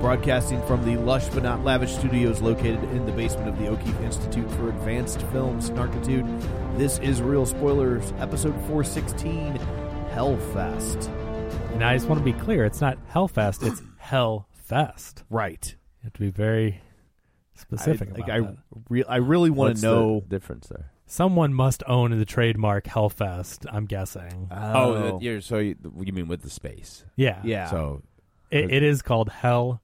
Broadcasting from the lush but not lavish studios located in the basement of the O'Keefe Institute for Advanced Film Snarkitude, this is Real Spoilers, episode 416, Hellfest. And I just want to be clear, it's not Hellfest, it's Hellfest. Right. You have to be very specific I, about like, I, that. re- I really want What's to know. the difference there. Someone must own the trademark Hellfest, I'm guessing. Oh, that oh. you're, so you, you mean with the space? yeah. yeah. So It, it is called Hellfest.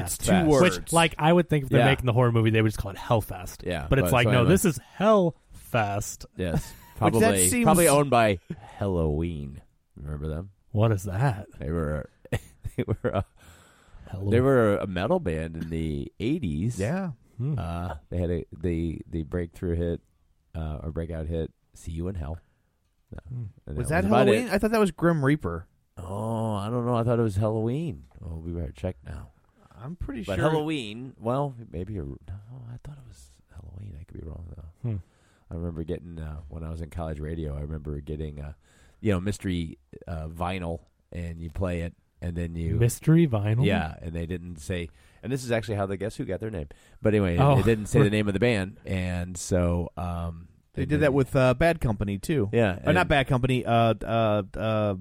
It's two Fest. words. Which, like, I would think if they're Yeah. making the horror movie, they would just call it Hellfest. Yeah, But it's but like, so no, anyway. this is Hellfest. yes, Which that probably seems- probably owned by Halloween. Remember them? What is that? They were they were a, Hello. they were a metal band in the eighties. yeah. Hmm. Uh, they had a the the breakthrough hit uh, or breakout hit. See you in hell. No. Hmm. And Was that about Halloween? I thought that was Grim Reaper. Oh, I don't know. I thought it was Halloween. Oh, we better check now. I'm pretty But sure. Halloween, well, maybe you're, no. I thought it was Halloween. I could be wrong though. Hmm. I remember getting uh, when I was in college radio. I remember getting uh, you know mystery uh, vinyl, and you play it, and then you Mystery vinyl? yeah, and they didn't say. And this is actually how the Guess Who got their name. But anyway, Oh. they didn't say the name of the band, and so um, They and did that with uh, Bad Company, too. yeah, Or not Bad Company, uh, uh, uh,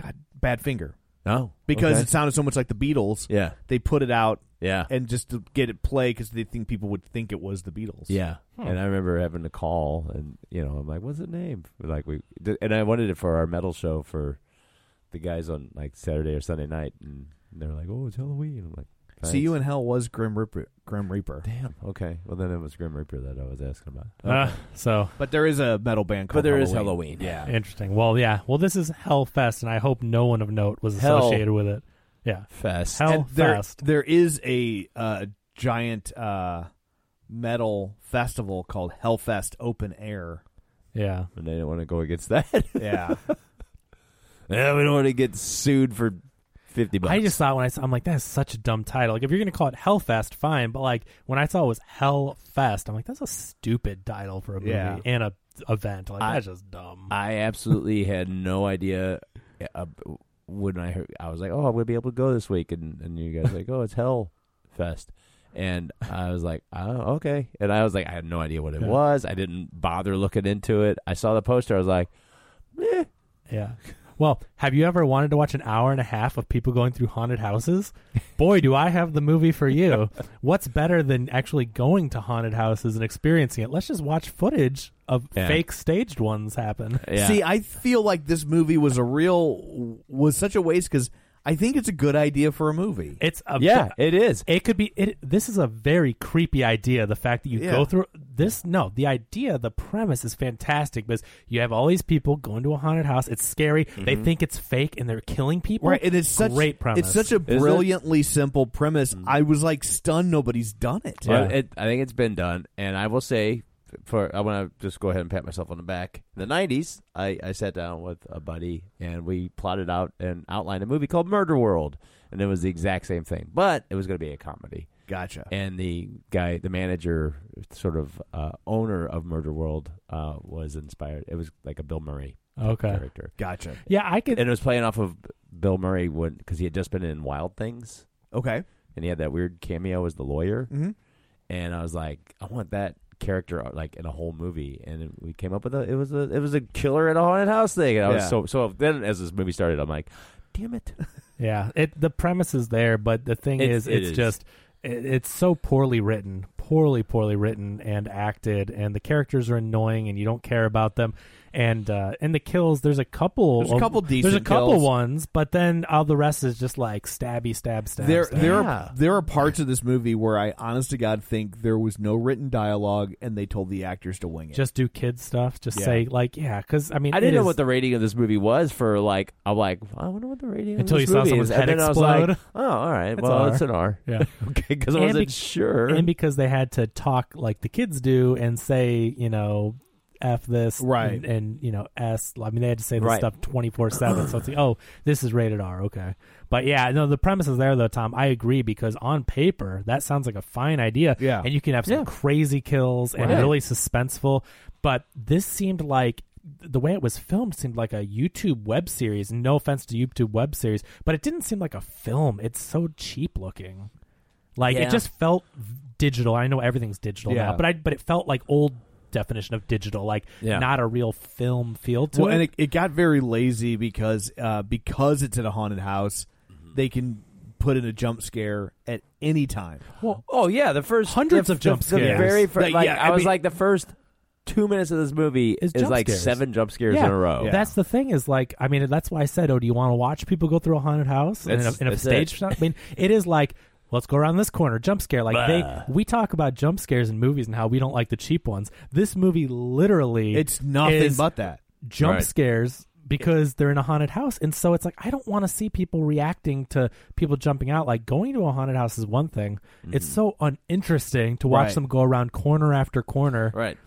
God, Badfinger. No, Because okay. it sounded so much like the Beatles, yeah, they put it out yeah, and just to get it play because they think people would think it was the Beatles. Yeah, hmm. and I remember having to call, and you know, I'm like, "What's the name?" Like we, and I wanted it for our metal show for the guys on like Saturday or Sunday night, and they're like, "Oh, it's Halloween." I'm like, See You in Hell was Grim Reaper. Grim Reaper. Damn. Okay. Well, then it was Grim Reaper that I was asking about. Uh, so But there is a metal band called but there is Halloween. Halloween. Yeah. interesting. Well, yeah. Well, this is Hellfest, and I hope no one of note was Hell. associated with it. Yeah. Fest. Hell- there, Fest. there is a uh, giant uh, metal festival called Hellfest Open Air. Yeah. and they don't want to go against that. Yeah. yeah, we don't want to get sued for fifty bucks. I just thought when I saw, I'm like, that is such a dumb title. Like, if you're going to call it Hellfest, fine. But like, when I saw it was Hellfest, I'm like, that's a stupid title for a movie Yeah. and a event. Like, I- that's just dumb. I absolutely had no idea. Uh, when I heard, I was like, "Oh, I'm gonna be able to go this week," and and you guys like, "Oh, it's Hell Fest," and I was like, "Oh, okay." And I was like, I had no idea what it Yeah. was. I didn't bother looking into it. I saw the poster. I was like, eh. yeah. Well, have you ever wanted to watch an hour and a half of people going through haunted houses? Boy, do I have the movie for you. What's better than actually going to haunted houses and experiencing it? Let's just watch footage of Yeah. fake staged ones happen. Yeah. See, I feel like this movie was a real was such a waste because I think it's a good idea for a movie. It's a Yeah, it is. It could be. It, this is a very creepy idea. The fact that you Yeah. go through this. No, the idea, the premise is fantastic because you have all these people going to a haunted house. It's scary. They mm-hmm. think it's fake and they're killing people. Right, and it's such great premise. It's such a brilliantly simple premise. Mm. I was like stunned nobody's done it. Well, it, I think it's been done, and I will say, for I want to just go ahead and pat myself on the back. In the '90s, I, I sat down with a buddy and we plotted out and outlined a movie called Murder World, and it was the exact same thing, but it was going to be a comedy. Gotcha. And the guy, the manager, sort of uh, owner of Murder World, uh, was inspired. It was like a Bill Murray Okay. character, Gotcha. yeah, I could. and it was playing off of Bill Murray when because he had just been in Wild Things Okay. and he had that weird cameo as the lawyer. Mhm. And I was like, I want that character uh, like in a whole movie. And we came up with a it was a it was a killer at a haunted house thing. And I was Yeah. so so then as this movie started, I'm like, damn it. Yeah, it the premise is there, but the thing It's- is, it it's is. just it, it's so poorly written, poorly, poorly written and acted, and the characters are annoying, and you don't care about them. And uh, and the kills, there's a couple, There's a of- couple there's a couple kills. ones, but then all the rest is just like stabby, stab, stab. There, stab. there, Yeah. are, there are parts of this movie where I, honest to God, think there was no written dialogue and they told the actors to wing it. just do kid stuff. Just Yeah. say like, yeah, because I mean, I didn't know is- what the rating of this movie was for like I'm like, I wonder what the rating Until of this you saw movie someone's is. head and then I was like, explode. oh, all right. It's well, R. it's an R. Yeah. okay, because I And wasn't bec- sure. and because they had to talk like the kids do and say, you know, f this, Right. and, and, you know, s. I mean, they had to say this Right. stuff twenty four seven. So it's like, oh, this is rated R, okay. But yeah, no, the premise is there though, Tom. I agree because on paper that sounds like a fine idea, Yeah. and you can have some Yeah. crazy kills and Right. really suspenseful. But this seemed like the way it was filmed seemed like a YouTube web series. No offense to YouTube web series, but it didn't seem like a film. It's so cheap looking. Like Yeah. it just felt digital. I know everything's digital Yeah. now, but I but it felt like old definition of digital, like Yeah. not a real film feel to well, it. and it, it got very lazy because uh, because it's at a haunted house, they can put in a jump scare at any time. Well, oh yeah, the first Hundreds the, of jump the, The scares. very first, Like, like, yeah, I, I was like the first two minutes of this movie Is is, like scares. seven jump scares yeah, in a row. That's the thing is like I mean that's why I said, oh, do you want to watch people go through a haunted house in a, in a stage? it. I mean, it is like let's go around this corner, jump scare. Like Blah. they, we talk about jump scares in movies and how we don't like the cheap ones. This movie literally, It's nothing is but that. jump Right. scares because they're in a haunted house and so it's like i don't want to see people reacting to people jumping out like going to a haunted house is one thing it's mm-hmm. so uninteresting to watch Right. them go around corner after corner right.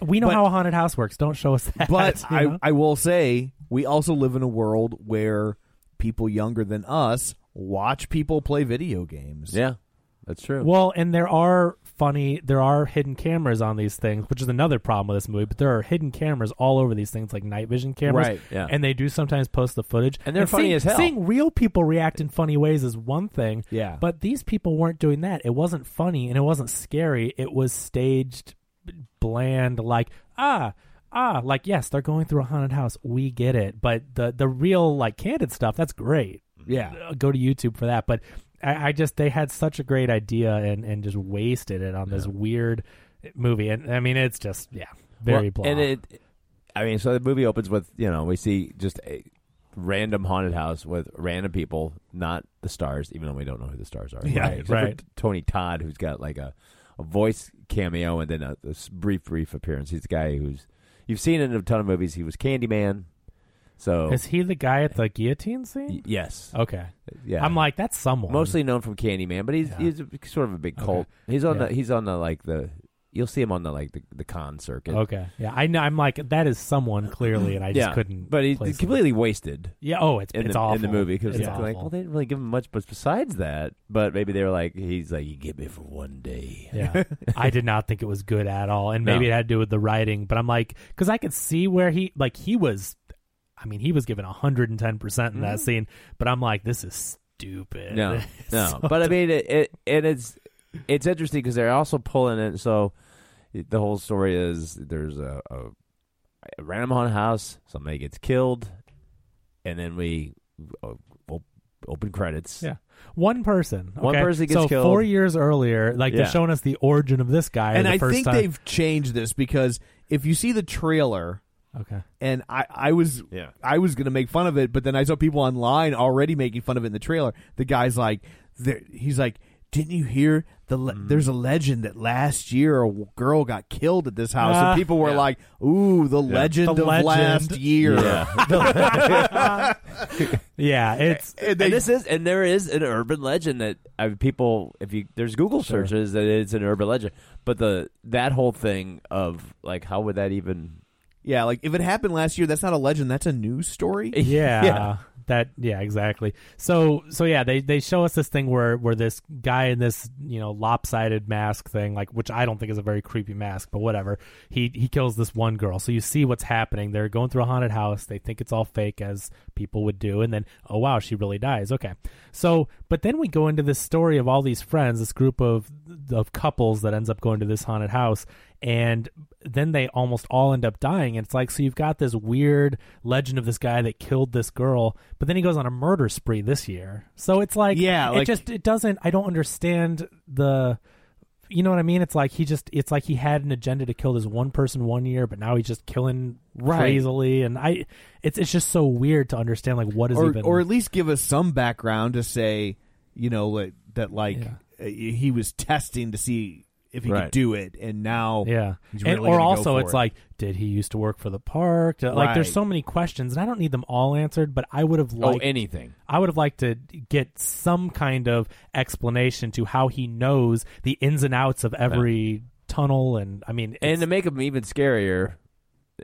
we know But- how a haunted house works don't show us that But you I, know? I will say we also live in a world where people younger than us watch people play video games. Yeah, that's true. well and there are funny there are hidden cameras on these things which is another problem with this movie but there are hidden cameras all over these things like night vision cameras Right, yeah. and they do sometimes post the footage And they're funny seeing, as hell. seeing real people react in funny ways is one thing Yeah. But these people weren't doing that. It wasn't funny and it wasn't scary. It was staged, bland, like ah ah, like yes, they're going through a haunted house. We get it. But the the real like candid stuff, that's great. Yeah. Uh, Go to YouTube for that. But I, I just they had such a great idea and and just wasted it on this weird movie. And I mean, it's just yeah, very Well, blah. And it, I mean, so the movie opens with you know we see just a random haunted house with random people, not the stars, even though we don't know who the stars are. Yeah, for right. Tony Todd, who's got like a, a voice cameo and then a brief, brief appearance. He's the guy who's you've seen in a ton of movies. He was Candyman. So Is he the guy at the guillotine scene? yes, Okay. yeah. I'm like, that's someone. mostly known from Candyman, but he's Yeah. he's a, sort of a big Okay. cult. He's on Yeah. the he's on the like the you'll see him on the like the, the con circuit. Okay. Yeah, I know. I'm like, that is someone clearly, and I just yeah, couldn't. But he's place completely wasted. Yeah. Oh, it's in it's the awful in the movie because it's it's like, awful. well, they didn't really give him much, but besides that, but maybe they were like, he's like, you get me for one day. yeah, I did not think it was good at all, and maybe No. it had to do with the writing. But I'm like, because I could see where he like he was. I mean, he was given 110 percent in that scene, but I'm like, this is stupid. Mm-hmm. No, It's no, so but I mean, it, it and it's it's interesting because they're also pulling it. So the whole story is there's a, a, a random haunted house, somebody gets killed, and then we uh, open credits. Yeah. One person. One person gets so killed. four years earlier, like Yeah. they're showing us the origin of this guy. and the I first think time. they've changed this because if you see the trailer, Okay. and I, I was Yeah. I was gonna make fun of it, but then I saw people online already making fun of it in the trailer. The guy's like, he's like, didn't you hear the? Le- Mm-hmm. There's a legend that last year a girl got killed at this house, Ah. and people were Yeah. like, ooh, the legend The of legend. last year. Yeah, it's And they- and this is and there is an urban legend that uh, people if you there's Google searches that it's an urban legend, but the that whole thing of like how would that even yeah, like if it happened last year, that's not a legend. That's a news story. yeah, Yeah. that yeah exactly. So so yeah they they show us this thing where where this guy in this you know lopsided mask thing like which i don't think is a very creepy mask but whatever. He he kills this one girl. So you see what's happening. They're going through a haunted house. They think it's all fake as people would do and then oh wow she really dies. Okay. So but then we go into this story of all these friends this group of of couples that ends up going to this haunted house and then they almost all end up dying. And it's like so you've got this weird legend of this guy that killed this girl but then he goes on a murder spree this year. So it's like Yeah, it like- just it doesn't i don't understand the you know what i mean? It's like he just it's like he had an agenda to kill this one person one year but now he's just killing Right. crazily. And i it's it's just so weird to understand like what is or even or at least give us some background to say, you know, that like uh, he was testing to see if he Right. could do it, and now Yeah, he's and, or gonna go also for it's it. like, did he used to work for the park? Like, there's so many questions, and I don't need them all answered. But I would have oh liked anything. I would have liked to get some kind of explanation to how he knows the ins and outs of every tunnel, and I mean, And to make him even scarier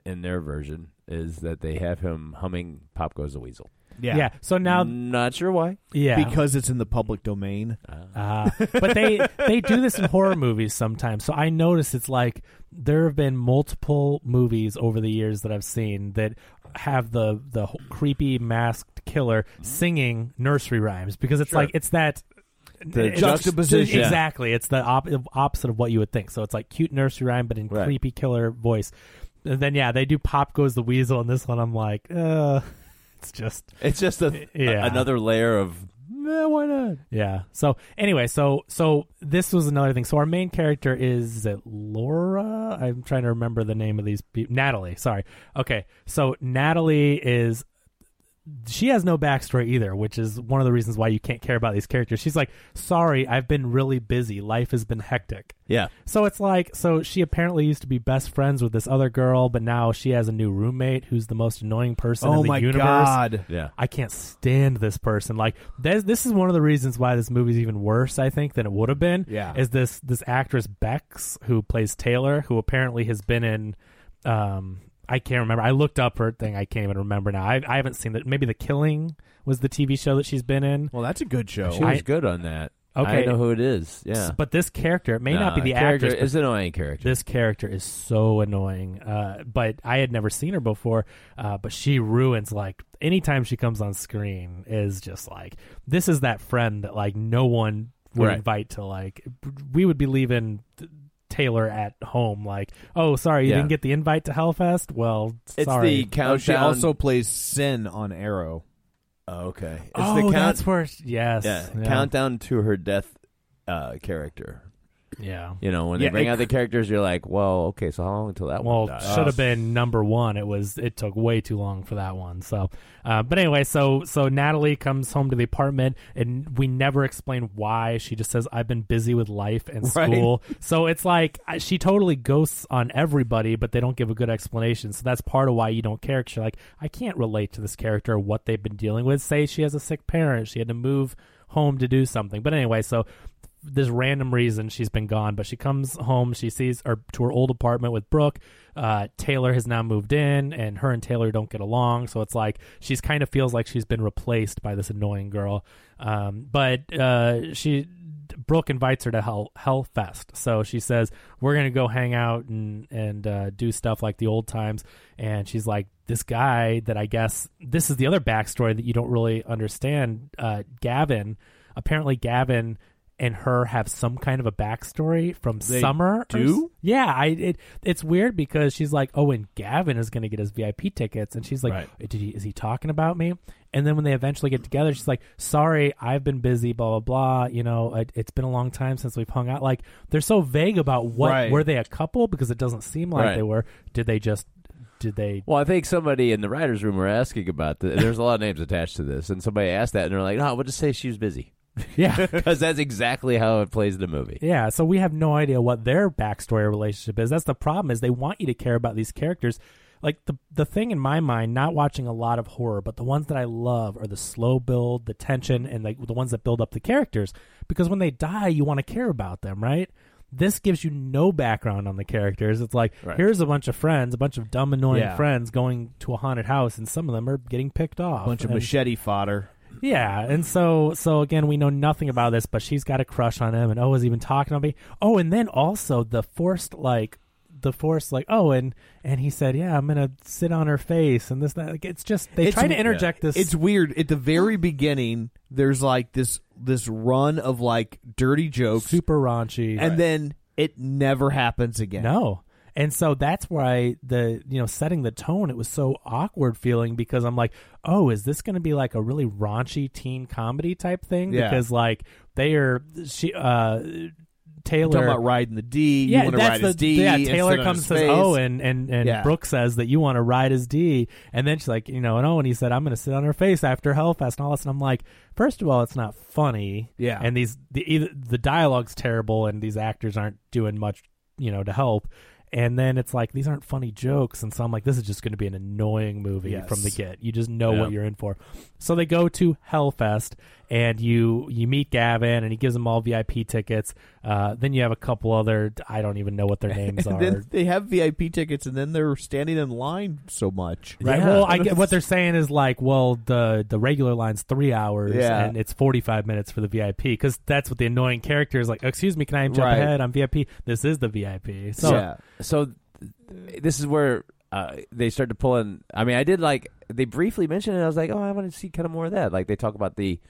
in their version is that they have him humming Pop Goes the Weasel. Yeah, yeah. So now, Not sure why. yeah, because it's in the public domain. Uh, but they they do this in horror movies sometimes. So I notice it's like there have been multiple movies over the years that I've seen that have the the whole creepy masked killer singing nursery rhymes because it's Sure. like it's that The it's- juxtaposition. exactly. It's the op- opposite of what you would think. So it's like cute nursery rhyme, but in Right. creepy killer voice. And then yeah, they do "Pop Goes the Weasel" in this one. I'm like, uh, it's just It's just a, Yeah. another layer of eh, why not? Yeah. So anyway, so so this was another thing. So our main character is, is it Laura? I'm trying to remember the name of these people. Natalie. Sorry. Okay. So Natalie is. She has no backstory either, which is one of the reasons why you can't care about these characters. She's like, "Sorry, I've been really busy. Life has been hectic." Yeah. So it's like, so she apparently used to be best friends with this other girl, but now she has a new roommate who's the most annoying person in Oh the my universe. god! Yeah. I can't stand this person. Like this, this is one of the reasons why this movie's even worse. I think than it would have been. Yeah. is this this actress Bex who plays Taylor, who apparently has been in. Um, I can't remember. I looked up her thing. I can't even remember now. I, I haven't seen that. Maybe The Killing was the TV show that she's been in. Well, that's a good show. She was I- good on that. Okay. I know who it is. Yeah. But this character, it may not be the character. actress. but It's an annoying character. this character is so annoying. Uh, but I had never seen her before. Uh, but she ruins like anytime she comes on screen is just like this is that friend that like no one would Right. invite to like we would be leaving th- Taylor at home like oh sorry you Yeah. didn't get the invite to Hellfest well it's sorry the countdown. Oh, she also plays Sin on Arrow. Oh, okay. It's oh the count- that's where yes yeah, yeah countdown to her death uh, character. Yeah. You know, when Yeah, they bring it out the characters, you're like, well, okay, so how long until that well one dies? should have been number one. It was it took way too long for that one. So uh, but anyway so so natalie comes home to the apartment and we never explain why. She just says i've been busy with life and Right. school. So it's like uh, she totally ghosts on everybody but they don't give a good explanation. So that's part of why you don't care 'cause you're like i can't relate to this character or what they've been dealing with. Say she has a sick parent. She had to move home to do something. But anyway so this random reason she's been gone, but she comes home. She sees her to her old apartment with Brooke. Uh, Taylor has now moved in, and her and Taylor don't get along. So it's like she's kind of feels like she's been replaced by this annoying girl. Um, but uh, she Brooke invites her to Hell Hellfest. So she says we're gonna go hang out and and uh, do stuff like the old times. And she's like this guy that I guess this is the other backstory that you don't really understand. Uh, Gavin apparently Gavin and her have some kind of a backstory from They summer. or do? s- yeah, I it it's weird because she's like, oh, and Gavin is going to get his VIP tickets, and she's like, Right. did he is he talking about me? And then when they eventually get together, she's like, sorry, I've been busy, blah blah blah. You know, it, it's been a long time since we've hung out. Like they're so vague about what Right. were they a couple because it doesn't seem like Right. they were. Did they just did they? Well, I think somebody in the writers' room were asking about the. There's a lot of names attached to this, and somebody asked that, and they're like, "No, we'll just say she was busy." Yeah, because that's exactly how it plays in the movie. Yeah, so we have no idea what their backstory or relationship is. That's the problem is they want you to care about these characters. Like the the thing in my mind, not watching a lot of horror, but the ones that I love are the slow build, the tension, and like the ones that build up the characters. Because when they die, you want to care about them, right? This gives you no background on the characters. It's like Right. here's a bunch of friends, a bunch of dumb, annoying Yeah. friends going to a haunted house, and some of them are getting picked off. A bunch of machete fodder. Yeah, and so so again, we know nothing about this, but she's got a crush on him, and oh, is even talking to me. Oh, and then also the forced like the forced like oh, and and he said, yeah, I'm gonna sit on her face, and this that. Like, it's just they It's- try to interject this. It's weird. At the very beginning, there's like this this run of like dirty jokes, super raunchy, and then it never happens again. No. And so that's why the you know setting the tone it was so awkward feeling because I'm like, "Oh, is this going to be like a really raunchy teen comedy type thing?" Yeah. Because like they are she uh Taylor Talking about riding the D. Yeah, you want to that's ride the his D. yeah. Taylor comes and says, "Oh," and and and Yeah. Brooke says that you want to ride his D, and then she's like, you know, and oh, and he said, "I'm going to sit on her face after Hellfest and all this," and I'm like, first of all, it's not funny, Yeah. and these the either the dialogue's terrible, and these actors aren't doing much, you know, to help. And then it's like these aren't funny jokes, and so I'm like, this is just going to be an annoying movie Yes. from the get. You just know Yeah. what you're in for. So they go to Hellfest, and you you meet Gavin, and he gives them all VIP tickets. Uh, then you have a couple other I don't even know what their names are. then they have VIP tickets, and then they're standing in line so much. Right. Yeah. Well, I get what they're saying is like, well, the the regular line's three hours, Yeah. and it's forty five minutes for the VIP because that's what the annoying character is like. Excuse me, can I jump Right. ahead? I'm VIP. This is the VIP. So yeah. So th- this is where uh, they start to pull in. I mean, I did like they briefly mentioned it. I was like, oh, I want to see kind of more of that. Like they talk about the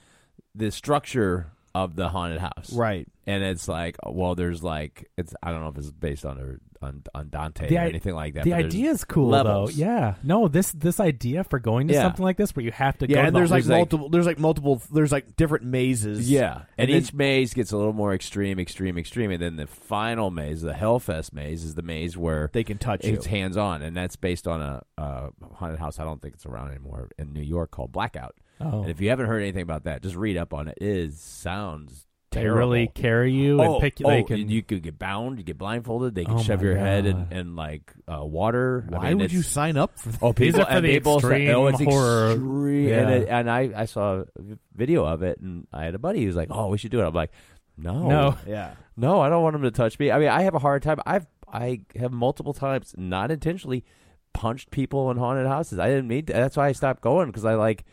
the structure of the haunted house, Right. And it's like, well, there's like it's I don't know if it's based on or on, on Dante The or anything like that. the idea is cool levels. though. Yeah. No, this this idea for going to Yeah. something like this where you have to go. Yeah, to and the- there's like there's like- multiple. There's like multiple. There's like different mazes. Yeah, and, And then- each maze gets a little more extreme, extreme, extreme, and then the final maze, the Hellfest maze, is the maze where They can touch you. it's hands on, and that's based on a, a haunted house. I don't think it's around anymore in New York called Blackout. Oh. And if you haven't heard anything about that, just read up on it. It is, sounds they terrible. really carry you oh, and pick you. oh, they can, you could get bound, you get blindfolded. They can Oh shove your head in, God. in like uh, water. I Why mean, would you sign up for that? Oh, These people, are for and the people say, extreme oh, it's horror. extreme. Yeah. And, it, and I, I saw a video of it, and I had a buddy who's like, "Oh, we should do it." I'm like, "No, No. Yeah. no, I don't want them to touch me." I mean, I have a hard time. I've I have multiple times, not intentionally, punched people in haunted houses. I didn't mean. To, that's why I stopped going because I like.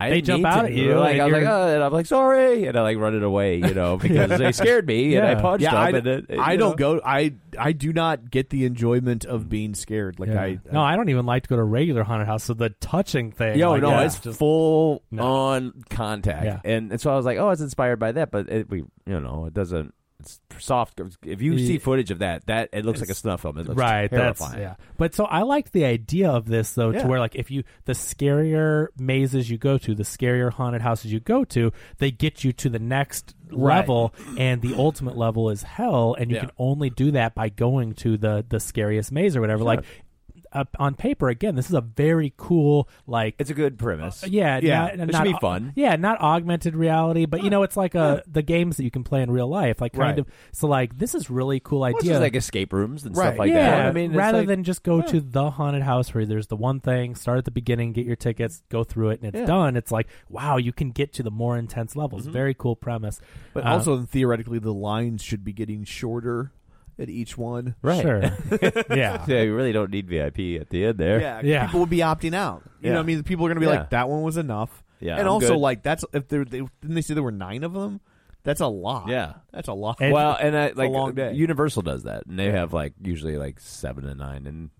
I They jump out to. at you, Like and I was like, you're- oh, and I'm like, sorry, and I like run it away, you know, because they scared me, and I punched Yeah, them. I, and it, I don't know. go. I I do not get the enjoyment of being scared. Like Yeah. I no, I don't even like to go to a regular haunted house. So the touching thing, Yo, like, no, yeah, it's just- full No. on contact, Yeah. and, and so I was like, oh, it's inspired by that, but it, we, you know, it doesn't. It's soft. If you see footage of that, that it looks like a snuff film. It looks right terrifying. that's yeah but so i like the idea of this though Yeah. to where like if you the scarier mazes you go to the scarier haunted houses you go to they get you to the next Right. level and the ultimate level is hell and you Yeah. can only do that by going to the the scariest maze or whatever like uh, on paper again this is a very cool like It's a good premise. yeah, Yeah. not, It should be fun. Yeah, not augmented reality, but you know, it's like a the games that you can play in real life, like kind Right. of. So, like, this is really cool Well, it's idea. just like escape rooms and Right. stuff like yeah, that. I mean, rather like- than just go to the haunted house where there's the one thing, start at the beginning, get your tickets, go through it, and it's Yeah. done. It's like, wow, you can get to the more intense levels. Mm-hmm. Very cool premise. But Uh, also theoretically, the lines should be getting shorter at each one. Right. Sure. yeah. yeah, you really don't need VIP at the end there. Yeah, Yeah. People would be opting out. You know, Yeah. what I mean, people are going to be Yeah. like, "That one was enough." Yeah, and I'm also good. like that's if there they, didn't they say there were nine of them? That's a lot. Yeah. that's a lot. And- well, and I, like long day. Universal does that, and they have like usually like seven and nine, and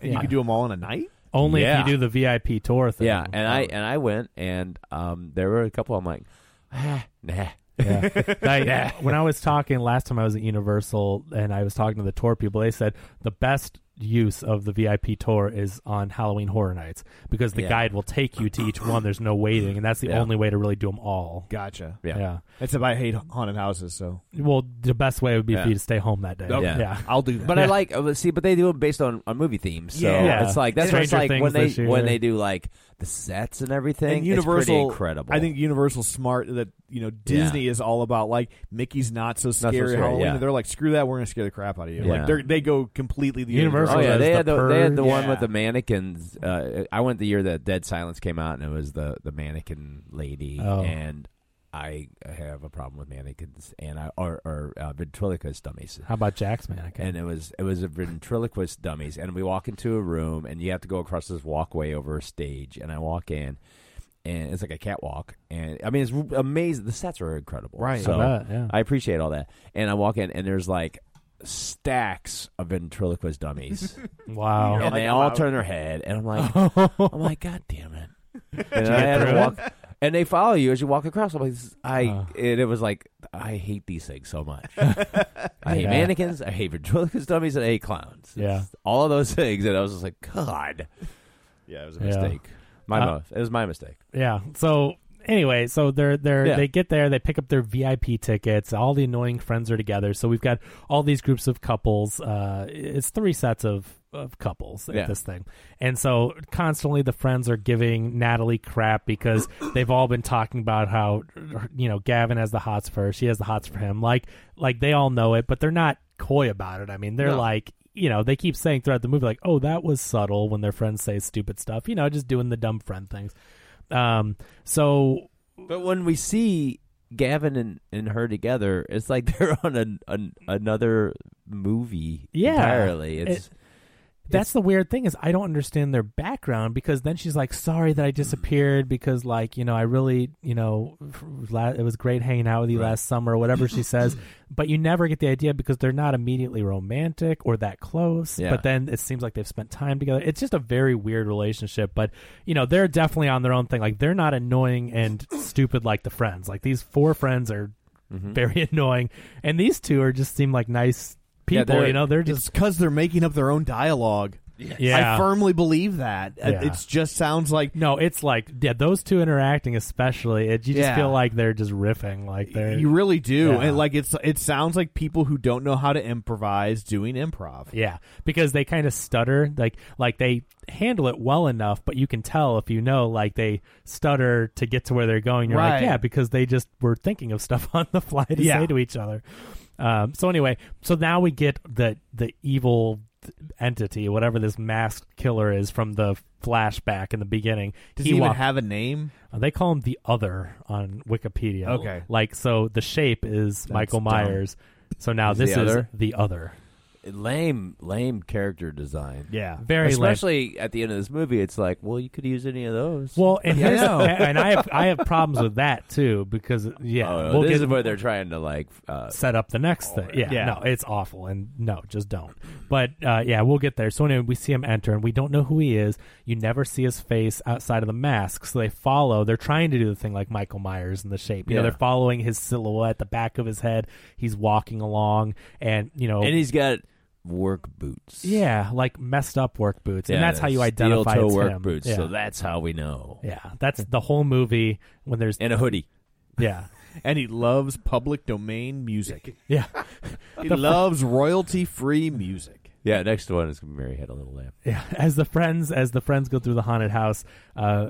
and you could do them all in a night. Only Yeah. if you do the VIP tour thing. yeah, and I and I went, and um, there were a couple. I'm like, ah, nah. Yeah. I- when I was talking last time I was at Universal and I was talking to the tour people, they said the best use of the VIP tour is on Halloween Horror Nights because the Yeah. guide will take you to each one. There's no waiting, and that's the Yeah. only way to really do them all. Gotcha. Yeah. Yeah. Except I hate haunted houses, so Well, the best way would be Yeah. for you to stay home that day. Okay. Yeah. yeah. I'll do that. But I like uh, see, but they do it based on, on movie themes. So Yeah. it's like that's what it's like when they when they do like the sets and everything. and it's pretty Universal, incredible. I think Universal's smart that you know Disney is all about like Mickey's not so so scary. scary, Halloween. yeah. They're like, screw that, we're gonna scare the crap out of you. Yeah. Like they they go completely the Universal Oh yeah, they the had the, they had the Purge. one with the mannequins. Uh, I went the year that Dead Silence came out, and it was the the mannequin lady, Oh. and I have a problem with mannequins and I or, or uh, ventriloquist dummies. How about Jack's mannequin? And it was it was a ventriloquist dummies, and we walk into a room, and you have to go across this walkway over a stage, and I walk in, and it's like a catwalk, and I mean it's amazing. The sets are incredible, Right. So I bet, yeah. I appreciate all that, and I walk in, and there's like stacks of ventriloquist dummies, wow. and they all turn their head, and I'm like, I'm like, God damn it! And I had to through it? walk, and they follow you as you walk across. I'm like, this is- I, Oh. and it was like, I hate these things so much. I hate Yeah. mannequins, I hate ventriloquist dummies, and I hate clowns. Yeah. It's all of those things, and I was just like, God, yeah, it was a Yeah. mistake. My Uh, mo- it was my mistake. Yeah. So anyway, so they're they're Yeah. they get there, they pick up their VIP tickets. All the annoying friends are together. So we've got all these groups of couples. Uh, it's three sets of of couples at Yeah. this thing, and so constantly the friends are giving Natalie crap because they've all been talking about how you know Gavin has the hots for her, she has the hots for him. Like like they all know it, but they're not coy about it. I mean, they're No. like you know, they keep saying throughout the movie, like, oh, that was subtle when their friends say stupid stuff, you know, just doing the dumb friend things. Um, so But when we see Gavin and, and her together, it's like they're on an, an another movie Yeah. entirely. It's It- that's the weird thing is I don't understand their background because then she's like, sorry that I disappeared because like you know I really you know it was great hanging out with you last summer or whatever she says, but you never get the idea because they're not immediately romantic or that close. Yeah. But then it seems like they've spent time together. It's just a very weird relationship. But you know they're definitely on their own thing. Like they're not annoying and stupid like the friends. Like these four friends are Mm-hmm. very annoying, and these two are just seem like nice people. they're- you know, they're just because they're making up their own dialogue. yeah. I firmly believe that. Yeah. It just sounds like No, it's like yeah, those two interacting especially. It, you just Yeah. feel like they're just riffing, like they're you really do, Yeah. and like it's it sounds like people who don't know how to improvise doing improv. yeah, because they kind of stutter, like like they handle it well enough, but you can tell if you know, like they stutter to get to where they're going. You're like, yeah, because they just were thinking of stuff on the fly to Yeah. say to each other. Um, so anyway, so now we get the the evil entity, whatever this masked killer is from the flashback in the beginning. Does he, even walk- have a name? Uh, They call him the other on Wikipedia. Okay. Like so the shape is Michael dumb. Myers. So now He's this the is the other. Lame, lame character design. Yeah, Very lame. Especially at the end of this movie, it's like, well, you could use any of those. Well, and Yeah, I know. and I have I have problems with that too because yeah, Oh, we'll this get is where they're trying to like uh, set up the next thing. Yeah, Yeah. no, it's awful, and no, just don't. But uh, yeah, we'll get there. So anyway, we see him enter, and we don't know who he is. You never see his face outside of the mask, so they follow. They're trying to do the thing like Michael Myers in the shape. You know, they're following his silhouette, the back of his head. He's walking along, and you know, and he's got work boots. yeah, like messed up work boots, and that's how you steel identify toe it's work him. boots. Yeah. So that's how we know. yeah, that's the whole movie when there's And a hoodie. yeah. and he loves public domain music. Yeah, He loves royalty free music. Yeah, next one is Mary Had a Little Lamb. Yeah, as the friends as the friends go through the haunted house, uh,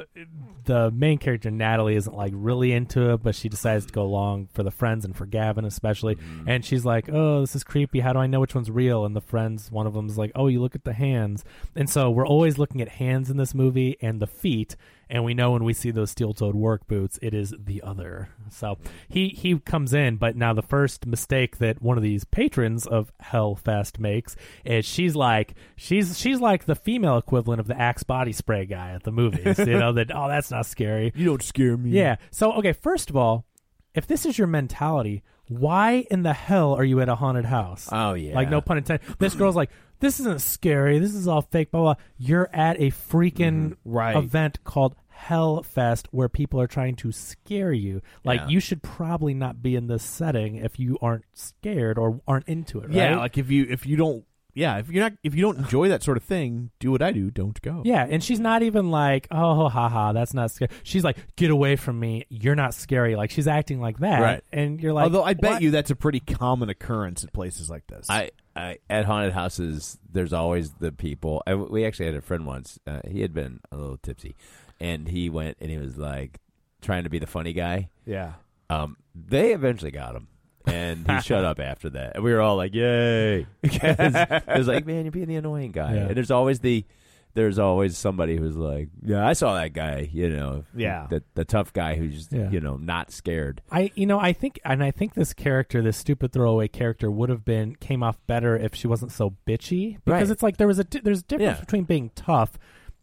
the main character Natalie isn't like really into it, but she decides to go along for the friends and for Gavin especially. And she's like, "Oh, this is creepy. How do I know which one's real?" And the friends, one of them's like, "Oh, you look at the hands." And so we're always looking at hands in this movie and the feet. And we know when we see those steel-toed work boots, it is the other. So he he comes in, but now the first mistake that one of these patrons of Hellfest makes is she's like she's she's like the female equivalent of the Axe body spray guy at the movies. you know that oh that's not scary. You don't scare me. Yeah. So okay, first of all, if this is your mentality, why in the hell are you at a haunted house? Oh, yeah. Like no pun intended. This girl's like, this isn't scary. This is all fake. Blah blah. You're at a freaking mm-hmm. Right. event called Hellfest where people are trying to scare you. Like Yeah. you should probably not be in this setting if you aren't scared or aren't into it. Right? Yeah, like if you if you don't yeah, if you're not if you don't enjoy that sort of thing, do what I do. Don't go. Yeah, and she's not even like, oh, haha, that's not scary. She's like, get away from me. You're not scary. Like she's acting like that, Right. And you're like, Although I bet what? you that's a pretty common occurrence at places like this. I, I at haunted houses, there's always the people. I, we actually had a friend once. Uh, he had been a little tipsy, and he went and he was like trying to be the funny guy. yeah. Um, they eventually got him, and he shut up after that. And we were all like, "Yay!" Because it was like, "Man, you're being the annoying guy." Yeah. And there's always the there's always somebody who's like, "Yeah, I saw that guy." You know, Yeah. the the tough guy who's Yeah. you know not scared. I, you know, I think, and I think this character, this stupid throwaway character, would have been came off better if she wasn't so bitchy. Because Right. it's like there was a there's a difference Yeah. between being tough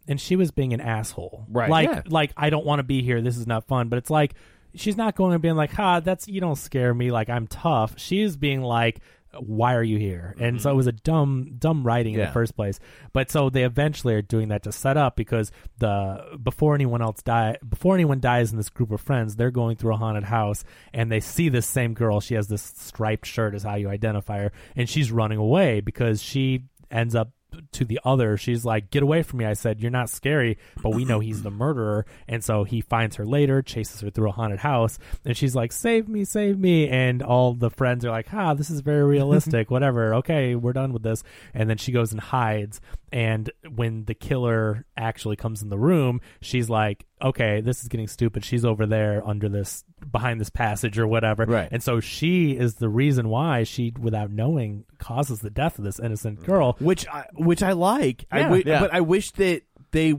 and she was being an asshole. Right. Like, Yeah. like I don't want to be here. This is not fun. But it's like she's not going and being like, "Ha, that's you don't scare me." Like I'm tough. She's being like. Why are you here? And so it mm-hmm. was a dumb, dumb writing in the first place. But so they eventually are doing that to set up because the before anyone else die, before anyone dies in this group of friends, they're going through a haunted house and they see this same girl. She has this striped shirt, is how you identify her, and she's running away because she ends up to the other. She's like, "Get away from me!" I said, "You're not scary," but we know he's the murderer, and so he finds her later, chases her through a haunted house, and she's like, "Save me, save me!" And all the friends are like, "Ha, this is very realistic. Whatever. Okay, we're done with this." And then she goes and hides. And when the killer actually comes in the room, she's like, "Okay, this is getting stupid." She's over there under this behind this passage or whatever, Right. And so she is the reason why she, without knowing, causes the death of this innocent mm. girl. which I which I like. I Yeah. wi- Yeah. but I wish that they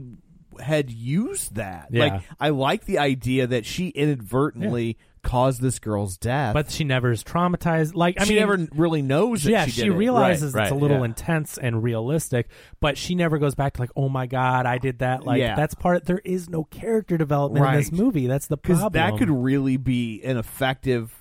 had used that. Yeah. Like I like the idea that she inadvertently caused this girl's death, But she never is traumatized. Like I she mean, never really knows. That yeah, she, she, did it. realizes Right, it's a little yeah. intense and realistic, but she never goes back to like, oh my god, I did that. Like Yeah. that's part. There is no character development in this movie. That's the problem. that could really be an effective.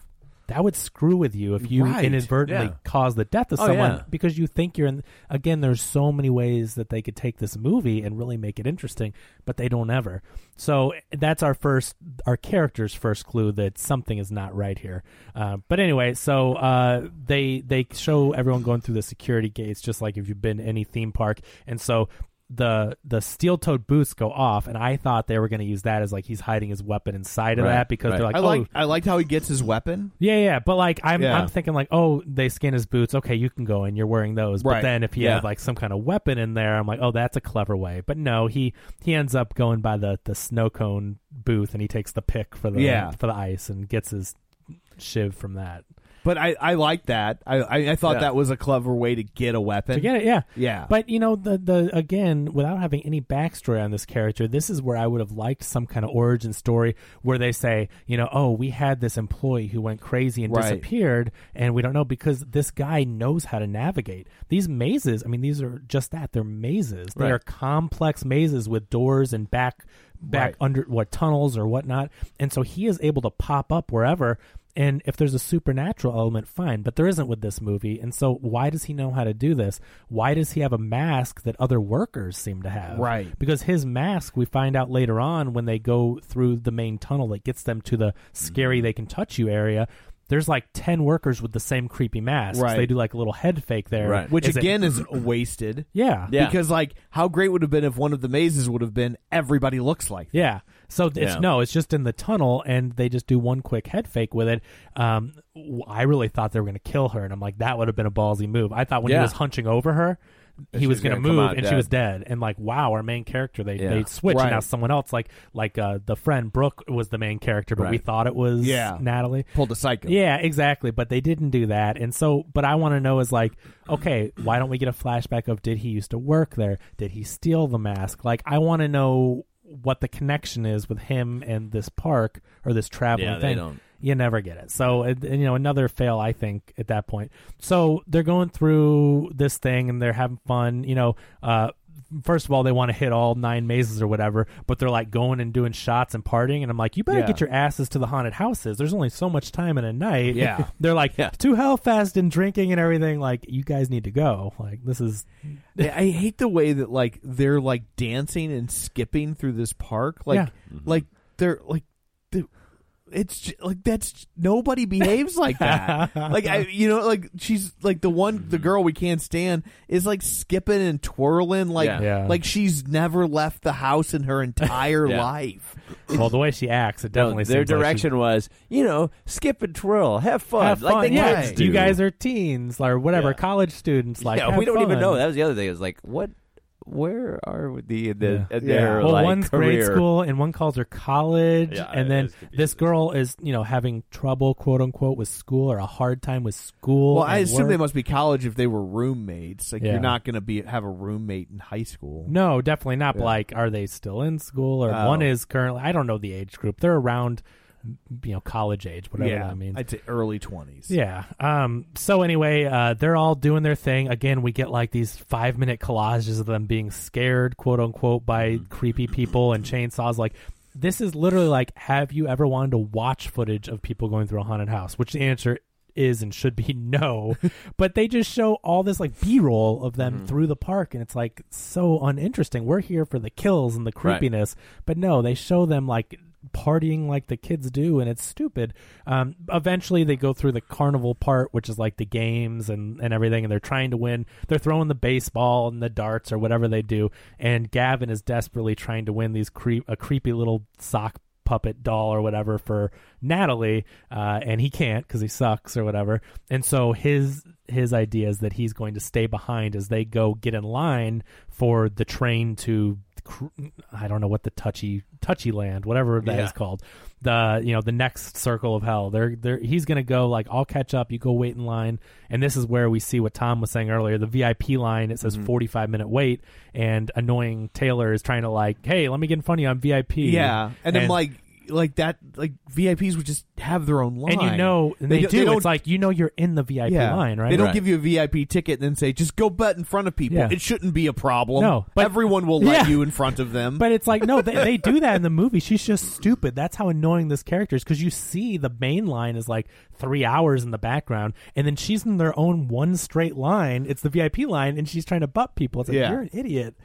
That would screw with you if you Right. inadvertently Yeah. cause the death of Oh, someone yeah. because you think you're in again there's so many ways that they could take this movie and really make it interesting but they don't ever so that's our first our character's first clue that something is not right here uh, but anyway so uh, they they show everyone going through the security gates just like if you've been to any theme park and so the the steel-toed boots go off, and I thought they were going to use that as like he's hiding his weapon inside of Right, that because right. they're like, I oh, like I liked how he gets his weapon. yeah, yeah, but like I'm, Yeah. I'm thinking like, oh, they scan his boots. Okay, you can go and you're wearing those. But then if he Yeah. had like some kind of weapon in there, I'm like, oh, that's a clever way. But no, he he ends up going by the the snow cone booth and he takes the pick for the Yeah. for the ice and gets his shiv from that. But I, I like that. I, I, I thought Yeah. that was a clever way to get a weapon. To get it, yeah, Yeah. But you know, the the again, without having any backstory on this character, this is where I would have liked some kind of origin story where they say, you know, oh, we had this employee who went crazy and Right. disappeared, and we don't know because this guy knows how to navigate these mazes. I mean, these are just that they're mazes. They Right. are complex mazes with doors and back back Right. under what tunnels or whatnot, and so he is able to pop up wherever. And if there's a supernatural element, fine, but there isn't with this movie. And so, why does he know how to do this? Why does he have a mask that other workers seem to have? Right. Because his mask, we find out later on when they go through the main tunnel that gets them to the scary mm-hmm. they can touch you area. There's like 10 workers with the same creepy masks. Right. They do like a little head fake there. Right. Which Is again is wasted. yeah. Yeah. Because like how great would have been if one of the mazes would have been everybody looks like. that. Yeah. So it's Yeah. no, it's just in the tunnel, and they just do one quick head fake with it. Um, w- I really thought they were going to kill her, and I'm like, that would have been a ballsy move. I thought when he was hunching over her, he was going to gonna move, out and she was dead. And like, wow, our main character, they Yeah. they switch, Right. and now someone else, like like uh, the friend Brooke, was the main character, but we thought it was Yeah. Natalie. Pulled a psycho. Yeah, exactly. But they didn't do that. And so, but I want to know is like, okay, why don't we get a flashback of did he used to work there? Did he steal the mask? Like, I want to know what the connection is with him and this park or this traveling Yeah, thing. You never get it. So, you know, another fail, I think, at that point. So they're going through this thing and they're having fun. You know, uh, first of all, they want to hit all nine mazes or whatever, but they're like going and doing shots and partying. And I'm like, you better Yeah. get your asses to the haunted houses. There's only so much time in a night. Yeah. they're like Yeah. too hellfest and drinking and everything. Like, you guys need to go. Like, this is I hate the way that like they're like dancing and skipping through this park. Like Yeah. like they're like it's j- like that's nobody behaves like that. like I, you know, like she's like the one, the mm-hmm. girl we can't stand is like skipping and twirling, like Yeah. Yeah. like she's never left the house in her entire Yeah. life. well, the way she acts, it No, definitely their seems like direction was, you know, skip and twirl, have fun, Have like fun. the yeah, kids do. you guys are teens or whatever, Yeah. college students. Like, yeah, have we don't even fun. know. That was the other thing. It was like, what? Where are the the uh, Yeah. their well, like, one's career? grade school and one calls her college, Yeah, and then this girl is, you know, having trouble, quote unquote, with school or a hard time with school. Well, I and assume they must be college if they were roommates. Like Yeah. you're not going to be have a roommate in high school. No, definitely not. But like, are they still in school or Oh. one is currently? I don't know the age group. They're around, you know, college age, whatever yeah, that means. I'd say early twenties. Yeah. Um. So anyway, uh, they're all doing their thing. Again, we get like these five minute collages of them being scared, quote unquote, by Mm-hmm. creepy people and chainsaws. Like, this is literally like, have you ever wanted to watch footage of people going through a haunted house? Which the answer is and should be no. but they just show all this like B roll of Mm-hmm. them through the park, and it's like so uninteresting. We're here for the kills and the Right. creepiness, but no, they show them like partying like the kids do and it's stupid um eventually they go through the carnival part which is like the games and and everything and they're trying to win they're throwing the baseball and the darts or whatever they do and gavin is desperately trying to win these creep a creepy little sock puppet doll or whatever for Natalie, uh, and he can't because he sucks or whatever. And so his his idea is that he's going to stay behind as they go get in line for the train to I don't know what the touchy touchy land, whatever that is Yeah. called. The you know the next circle of hell. They're they're he's gonna go like I'll catch up. You go wait in line, and this is where we see what Tom was saying earlier. The VIP line it says Mm-hmm. forty five minute wait, and annoying Taylor is trying to like, hey, let me get in front of you. I'm VIP. Yeah, and, I'm like like that like VIPs would just have their own line, and you know and they, don't- do. don't- it's like you know you're in the VIP yeah, line, right? They don't Right. give you a VIP ticket and then say just go bet in front of people. Yeah. It shouldn't be a problem. No, but- everyone will let Yeah. you in front of them. But it's like no, they, they do that in the movie. She's just stupid. That's how annoying this character is because you see the main line is like three hours in the background, and then she's in their own one straight line. It's the VIP line, and she's trying to butt people. It's like Yeah. you're an idiot.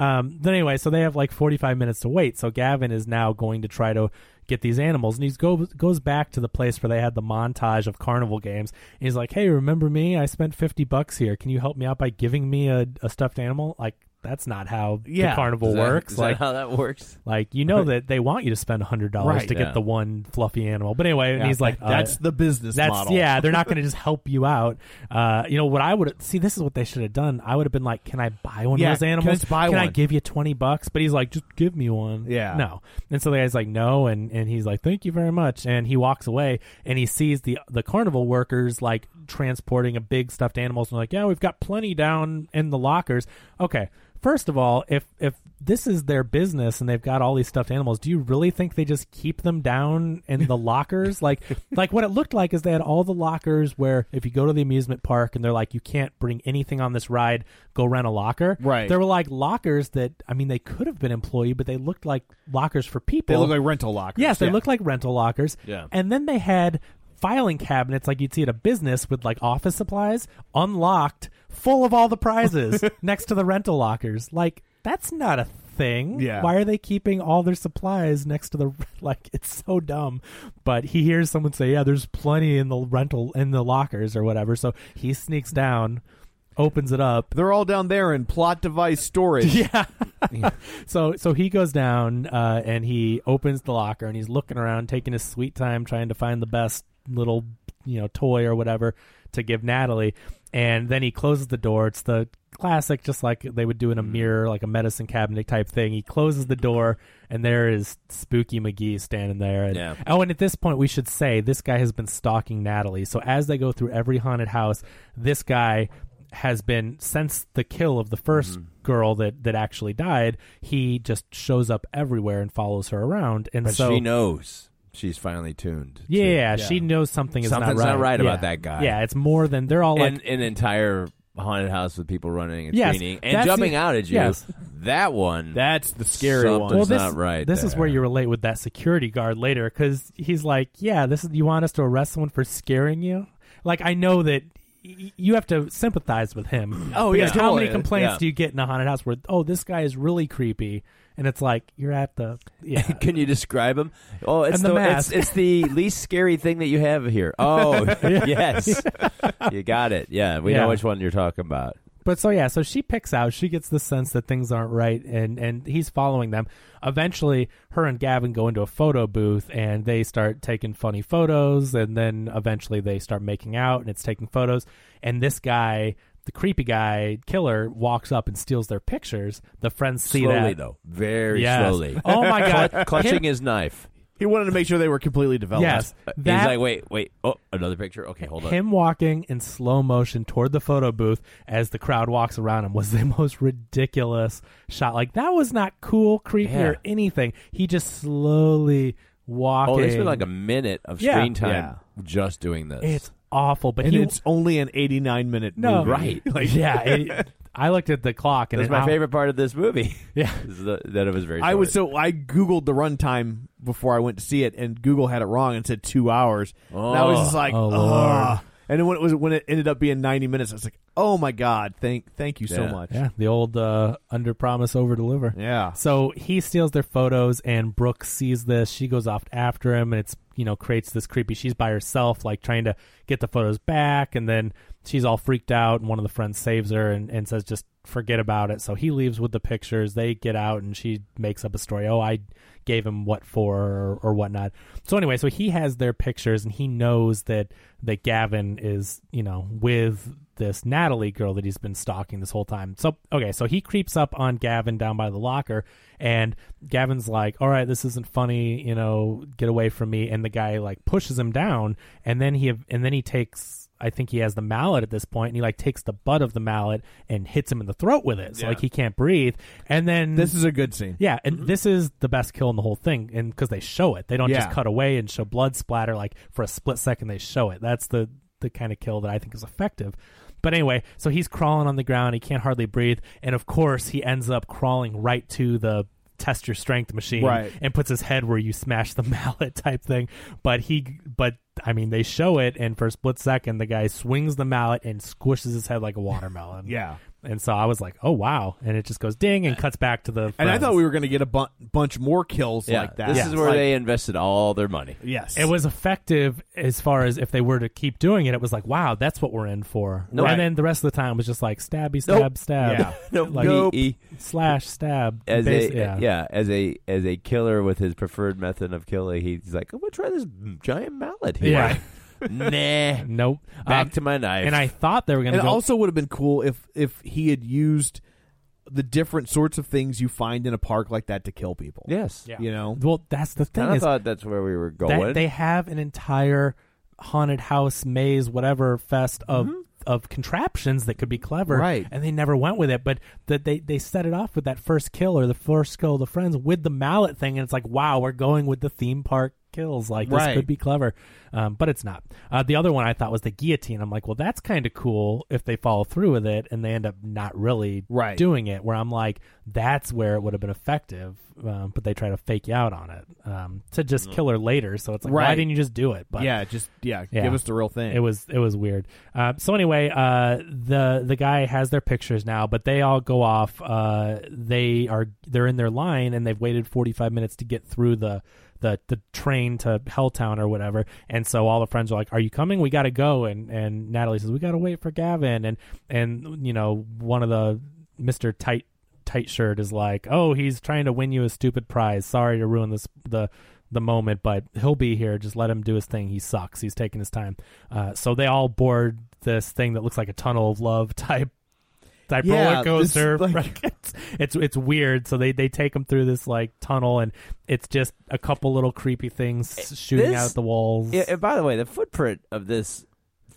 Um, anyway, so they have like 45 minutes to wait. So Gavin is now going to try to get these animals, and he goes goes back to the place where they had the montage of carnival games. And he's like, "Hey, remember me? I spent 50 bucks here. Can you help me out by giving me a, a stuffed animal?" Like that's not how Yeah. the carnival Is that- works. is that like how that works? like you know that they want you to spend hundred dollars Right, to yeah. get the one fluffy animal. But anyway, and he's like, that- that's uh, the business that's model. yeah. They're not going to just help you out. Uh, you know what I would see. This is what they should have done. I would have been like, can I buy one Yeah, of those animals? just buy I one? give you twenty bucks? But he's like, just give me one. Yeah. no. And so the guy's like, no, and and he's like, thank you very much. And he walks away, and he sees the the carnival workers like transporting a big stuffed animals, and like, yeah, we've got plenty down in the lockers. Okay. First of all, if if this is their business and they've got all these stuffed animals, do you really think they just keep them down in the lockers? Like like what it looked like is they had all the lockers where if you go to the amusement park and they're like you can't bring anything on this ride, go rent a locker. Right. There were like lockers that I mean they could have been employee, but they looked like lockers for people. they look like rental lockers. Yes, they Yeah. look like rental lockers. Yeah. And then they had filing cabinets like you'd see at a business with like office supplies unlocked, full of all the prizes next to the rental lockers. Like that's not a thing. Yeah. Why are they keeping all their supplies next to the like it's so dumb. But he hears someone say, "Yeah, there's plenty in the rental in the lockers or whatever." So he sneaks down, opens it up, They're all down there in plot device storage. yeah. so so he goes down uh, and he opens the locker and he's looking around, taking his sweet time, trying to find the best little you know toy or whatever to give Natalie. And then he closes the door. It's the classic, just like they would do in a mirror, like a medicine cabinet type thing. He closes the door, and there is Spooky McGee standing there. And, Yeah. Oh, and at this point, we should say this guy has been stalking Natalie. So as they go through every haunted house, this guy has been since the kill of the 1st Mm-hmm. girl that that actually died. He just shows up everywhere and follows her around. And But so she knows she's finally tuned. yeah, to- yeah, she knows something is Something's not not right. right about that guy. Yeah, it's more than they're all like and an entire haunted house with people running and Yes, screaming and jumping the- out at you. yes. That one. That's the scary one. Something's this, not right. This is where you relate with that security guard later because he's like, "Yeah, this is you want us to arrest someone for scaring you." Like I know that you have to sympathize with him. Oh, yeah. how many complaints Yeah. do you get in a haunted house where oh this guy is really creepy and it's like you're at the yeah. Can you describe them? Oh, it's And the the, mask. It's, it's the least scary thing that you have here. Oh, yes, you got it. Yeah, we Yeah. know which one you're talking about. But so yeah, so she picks out. She gets the sense that things aren't right, and and he's following them. Eventually, her and Gavin go into a photo booth, and they start taking funny photos. And then eventually, they start making out, and it's taking photos. And this guy, the creepy guy killer, walks up and steals their pictures. The friends see slowly that though, very Yes. slowly. Oh my god, clutching Him- his knife. He wanted to make sure they were completely developed. Yes, Uh, that He's like, wait, wait. Oh, another picture. Okay, hold on. him walking in slow motion toward the photo booth as the crowd walks around him was the most ridiculous shot. Like that was not cool, creepy, Yeah. or anything. He just slowly walking. Oh, they spent like a minute of Yeah. screen time Yeah. just doing this. It's awful, but and he it's only an 89 minute no movie. Right. Like, yeah, it- I looked at the clock and That's my I- favorite part of this movie. Yeah, the, that it was very. I was so I googled the runtime before I went to see it, and Google had it wrong and said two hours. and I was just like, Oh, oh, Lord. And then when it was when it ended up being 90 minutes, I was like, oh my god, thank thank you so much. yeah, the old uh, under promise, over deliver. Yeah. So he steals their photos, and Brooke sees this. She goes off after him, and it's you know creates this creepy. She's by herself, like trying to get the photos back, and then she's all freaked out. And one of the friends saves her and, and says, "Just forget about it." So he leaves with the pictures. They get out, and she makes up a story. Oh, I gave him what for or, or whatnot. So anyway, so he has their pictures, and he knows that that Gavin is you know with this Natalie girl that he's been stalking this whole time. So okay, so he creeps up on Gavin down by the locker, and Gavin's like, "All right, this isn't funny, you know, get away from me." And the guy like pushes him down, and then he and then he takes. I think he has the mallet at this point, and he like takes the butt of the mallet and hits him in the throat with it, so like he can't breathe. And then This is a good scene. yeah, and mm-hmm. this is the best kill in the whole thing, and because they show it, they don't just Yeah. cut away and show blood splatter. Like for a split second, they show it. That's the the kind of kill that I think is effective. But anyway, so he's crawling on the ground. He can't hardly breathe, and of course, he ends up crawling right to the test your strength machine Right. and puts his head where you smash the mallet type thing. But he, but I mean, they show it, and for a split second, the guy swings the mallet and squishes his head like a watermelon. Yeah. And so I was like, oh wow, and it just goes ding and cuts back to the. And I thought we were going to get a bu- bunch more kills yeah, like that. This Yeah. is where Like- they invested all their money. Yes. It was effective as far as if they were to keep doing it. It was like, wow, that's what we're in for. Nope. And then the rest of the time was just like stabby, stab, Nope. stab, Yeah. Nope. like Nope. He- slash, stab. as Bas- a yeah. yeah. as a as a killer with his preferred method of killing, he's like, I'm gonna try this giant mallet here. Yeah. nah. Nope. Back Um, to my knife. and I thought they were going and to it go. also would have been cool if if he had used the different sorts of things you find in a park like that to kill people. yes, Yeah. You know. well, that's the thing And I is thought that's where we were going. that they have an entire haunted house maze, whatever fest of. Of contraptions that could be clever, Mm-hmm. Right. And they never went with it, but that they they set it off with that first kill or the first kill of the friends with the mallet thing, and it's like, wow, we're going with the theme park kills. Like this could be clever, um, but it's not. Uh, the other one I thought was the guillotine. I'm like, well, that's kind of cool if they follow through with it and they end up not really Right. doing it. Where I'm like, that's where it would have been effective, um, but they try to fake you out on it um, to just kill her later. So it's like, why didn't you just do it? But yeah, just yeah, Yeah. give us the real thing. it was it was weird. Uh, so anyway, uh, the the guy has their pictures now, but they all go off. Uh, they are they're in their line and they've waited forty five minutes to get through the. The, the train to Helltown or whatever, and so all the friends are like, "Are you coming? We got to go." And and Natalie says, "We got to wait for Gavin." And and you know one of the Mister Tight Tight Shirt is like, "Oh, he's trying to win you a stupid prize. Sorry to ruin this the the moment, but he'll be here. Just let him do his thing. He sucks. He's taking his time." Uh, so they all board this thing that looks like a tunnel of love type type Yeah, roller coaster. like- right? it's, it's it's weird. So they they take him through this like tunnel, and it's just a couple little creepy things eh, shooting this- out the walls. Yeah, and by the way, the footprint of this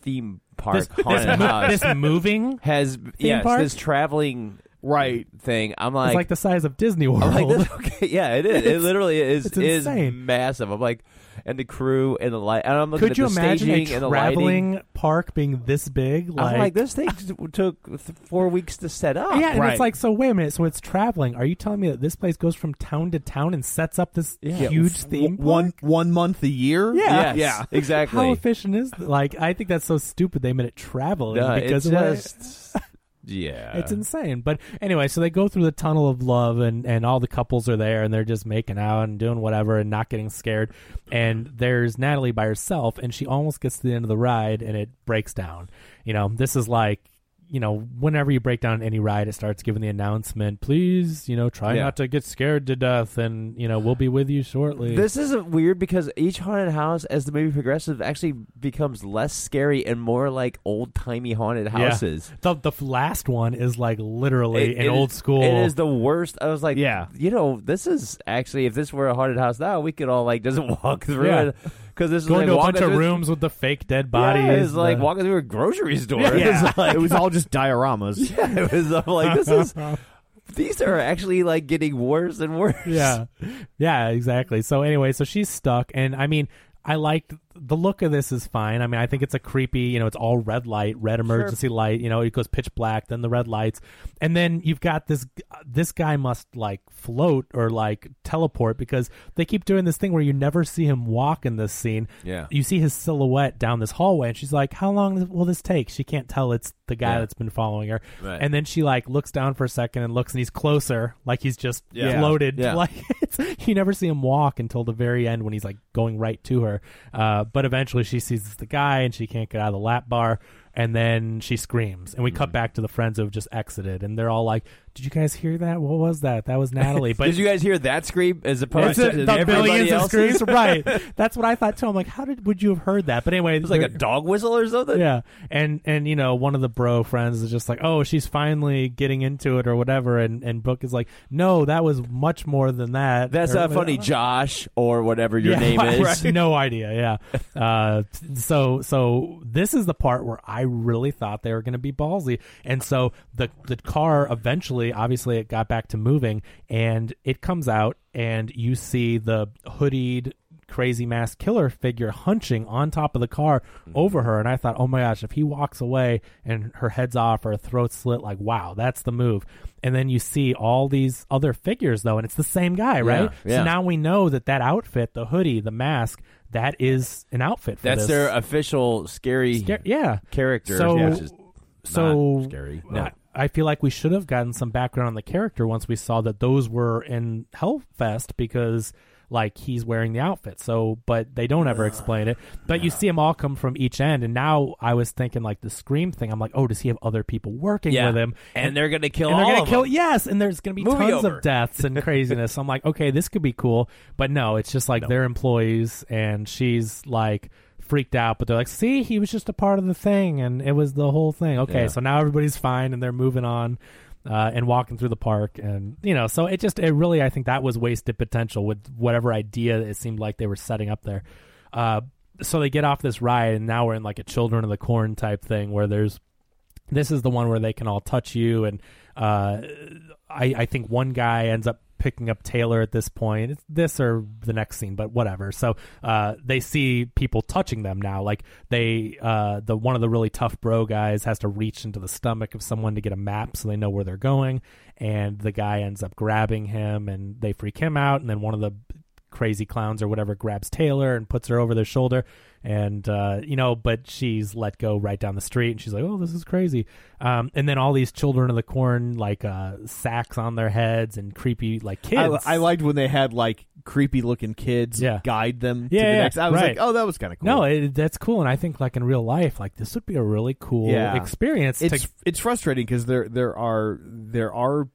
theme park this, haunted this, house this moving has yes, park? this traveling right thing. I'm is like, like the size of Disney World. I'm like, this, okay, yeah, it is. It literally is it's is insane. massive. I'm like, and the crew and the light. And I'm looking Could at you the imagine a staging and the lighting. traveling park being this big? I'm like, this thing took th- four weeks to set up. Yeah, and Right. it's like, so wait a minute. So it's traveling. Are you telling me that this place goes from town to town and sets up this Yeah. huge F- theme park? one one month a year. Yeah. Yes, yeah. exactly. How efficient is th- like? I think that's so stupid. They made it traveling No, because it's of what- just Yeah. It's insane. But anyway, so they go through the tunnel of love and, and all the couples are there and they're just making out and doing whatever and not getting scared. And there's Natalie by herself and she almost gets to the end of the ride and it breaks down. You know, this is like you know, whenever you break down any ride, it starts giving the announcement, please, you know, try Yeah. not to get scared to death and, you know, we'll be with you shortly. This is weird because each haunted house, as the movie progresses, actually becomes less scary and more like old timey haunted Yeah. houses. The the last one is like literally It- an it old is- school. It is the worst. I was like, Yeah. you know, this is actually if this were a haunted house now, we could all like just walk through Yeah. it because this is going like to a bunch of through- rooms with the fake dead bodies. Yeah, it's like the- walking through a grocery store. Yeah, It's like, it was all just dioramas. yeah, it was I'm like this is. These are actually like getting worse and worse. yeah yeah exactly so anyway so she's stuck and i mean i liked the look of this is fine i mean i think it's a creepy you know it's all red light red emergency light you know it goes pitch black then the red lights and then you've got this this guy must like float or like teleport because they keep doing this thing where you never see him walk in this scene Yeah. you see his silhouette down this hallway and she's like how long will this take she can't tell it's the guy Yeah. that's been following her Right. and then she like looks down for a second and looks and he's closer like he's just Yeah. floated Yeah. like it's, you never see him walk until the very end when he's like going right to her uh, but eventually she sees the guy and she can't get out of the lap bar and then she screams and we Mm-hmm. cut back to the friends who have just exited and they're all like did you guys hear that what was that that was natalie but Did you guys hear that scream as opposed to the everybody billions of screams right that's what i thought too i'm like how did would you have heard that but anyway It was like a dog whistle or something. yeah, and and you know one of the bro friends is just like, oh, she's finally getting into it or whatever, and and Brooke is like, no, that was much more than that. That's Or- not funny, Josh, or whatever your yeah, name is. right. No idea. Yeah. Uh, so so this is the part where I really thought they were going to be ballsy, and so the the car eventually, obviously, it got back to moving, and it comes out, and you see the hoodied. Crazy masked killer figure hunching on top of the car mm-hmm. over her, and I thought, oh my gosh, if he walks away and her head's off or her throat's slit, like wow, that's the move. And then you see all these other figures though, and it's the same guy, right? yeah. So now we know that that outfit, the hoodie, the mask, that is an outfit for That's this. their official scary Scar- yeah. character. So, is so scary. No. I feel like we should have gotten some background on the character once we saw that those were in Hellfest because like he's wearing the outfit. So, but they don't ever explain it. But you see them all come from each end, and now I was thinking like the Scream thing. I'm like, oh, does he have other people working Yeah. with him? And they're gonna kill and they're all gonna of kill. them. Yes, and there's gonna be Movie tons over. of deaths and craziness. I'm like, okay, this could be cool, but no, it's just like they're employees, and she's like freaked out, but they're like, see, he was just a part of the thing, and it was the whole thing. Okay, Yeah. so now everybody's fine, and they're moving on. Uh, and walking through the park, and you know, so it just it really I think that was wasted potential with whatever idea it seemed like they were setting up there. Uh, so they get off this ride, and now we're in like a Children of the Corn type thing where there's this is the one where they can all touch you and uh, I, I think one guy ends up picking up taylor at this point. It's this or the next scene but whatever. So uh, they see people touching them now. Like they uh, the one of the really tough bro guys has to reach into the stomach of someone to get a map so they know where they're going. And the guy ends up grabbing him and they freak him out. And then one of the crazy clowns or whatever grabs Taylor and puts her over their shoulder and uh you know but she's let go right down the street and she's like oh this is crazy um and then all these children of the corn like uh sacks on their heads and creepy like kids I, I liked when they had like creepy looking kids Yeah. guide them to Yeah, the yeah, next. I was right. like, oh, that was kind of cool. no it, that's cool and i think like in real life like this would be a really cool Yeah. experience it's to it's frustrating because there there are there are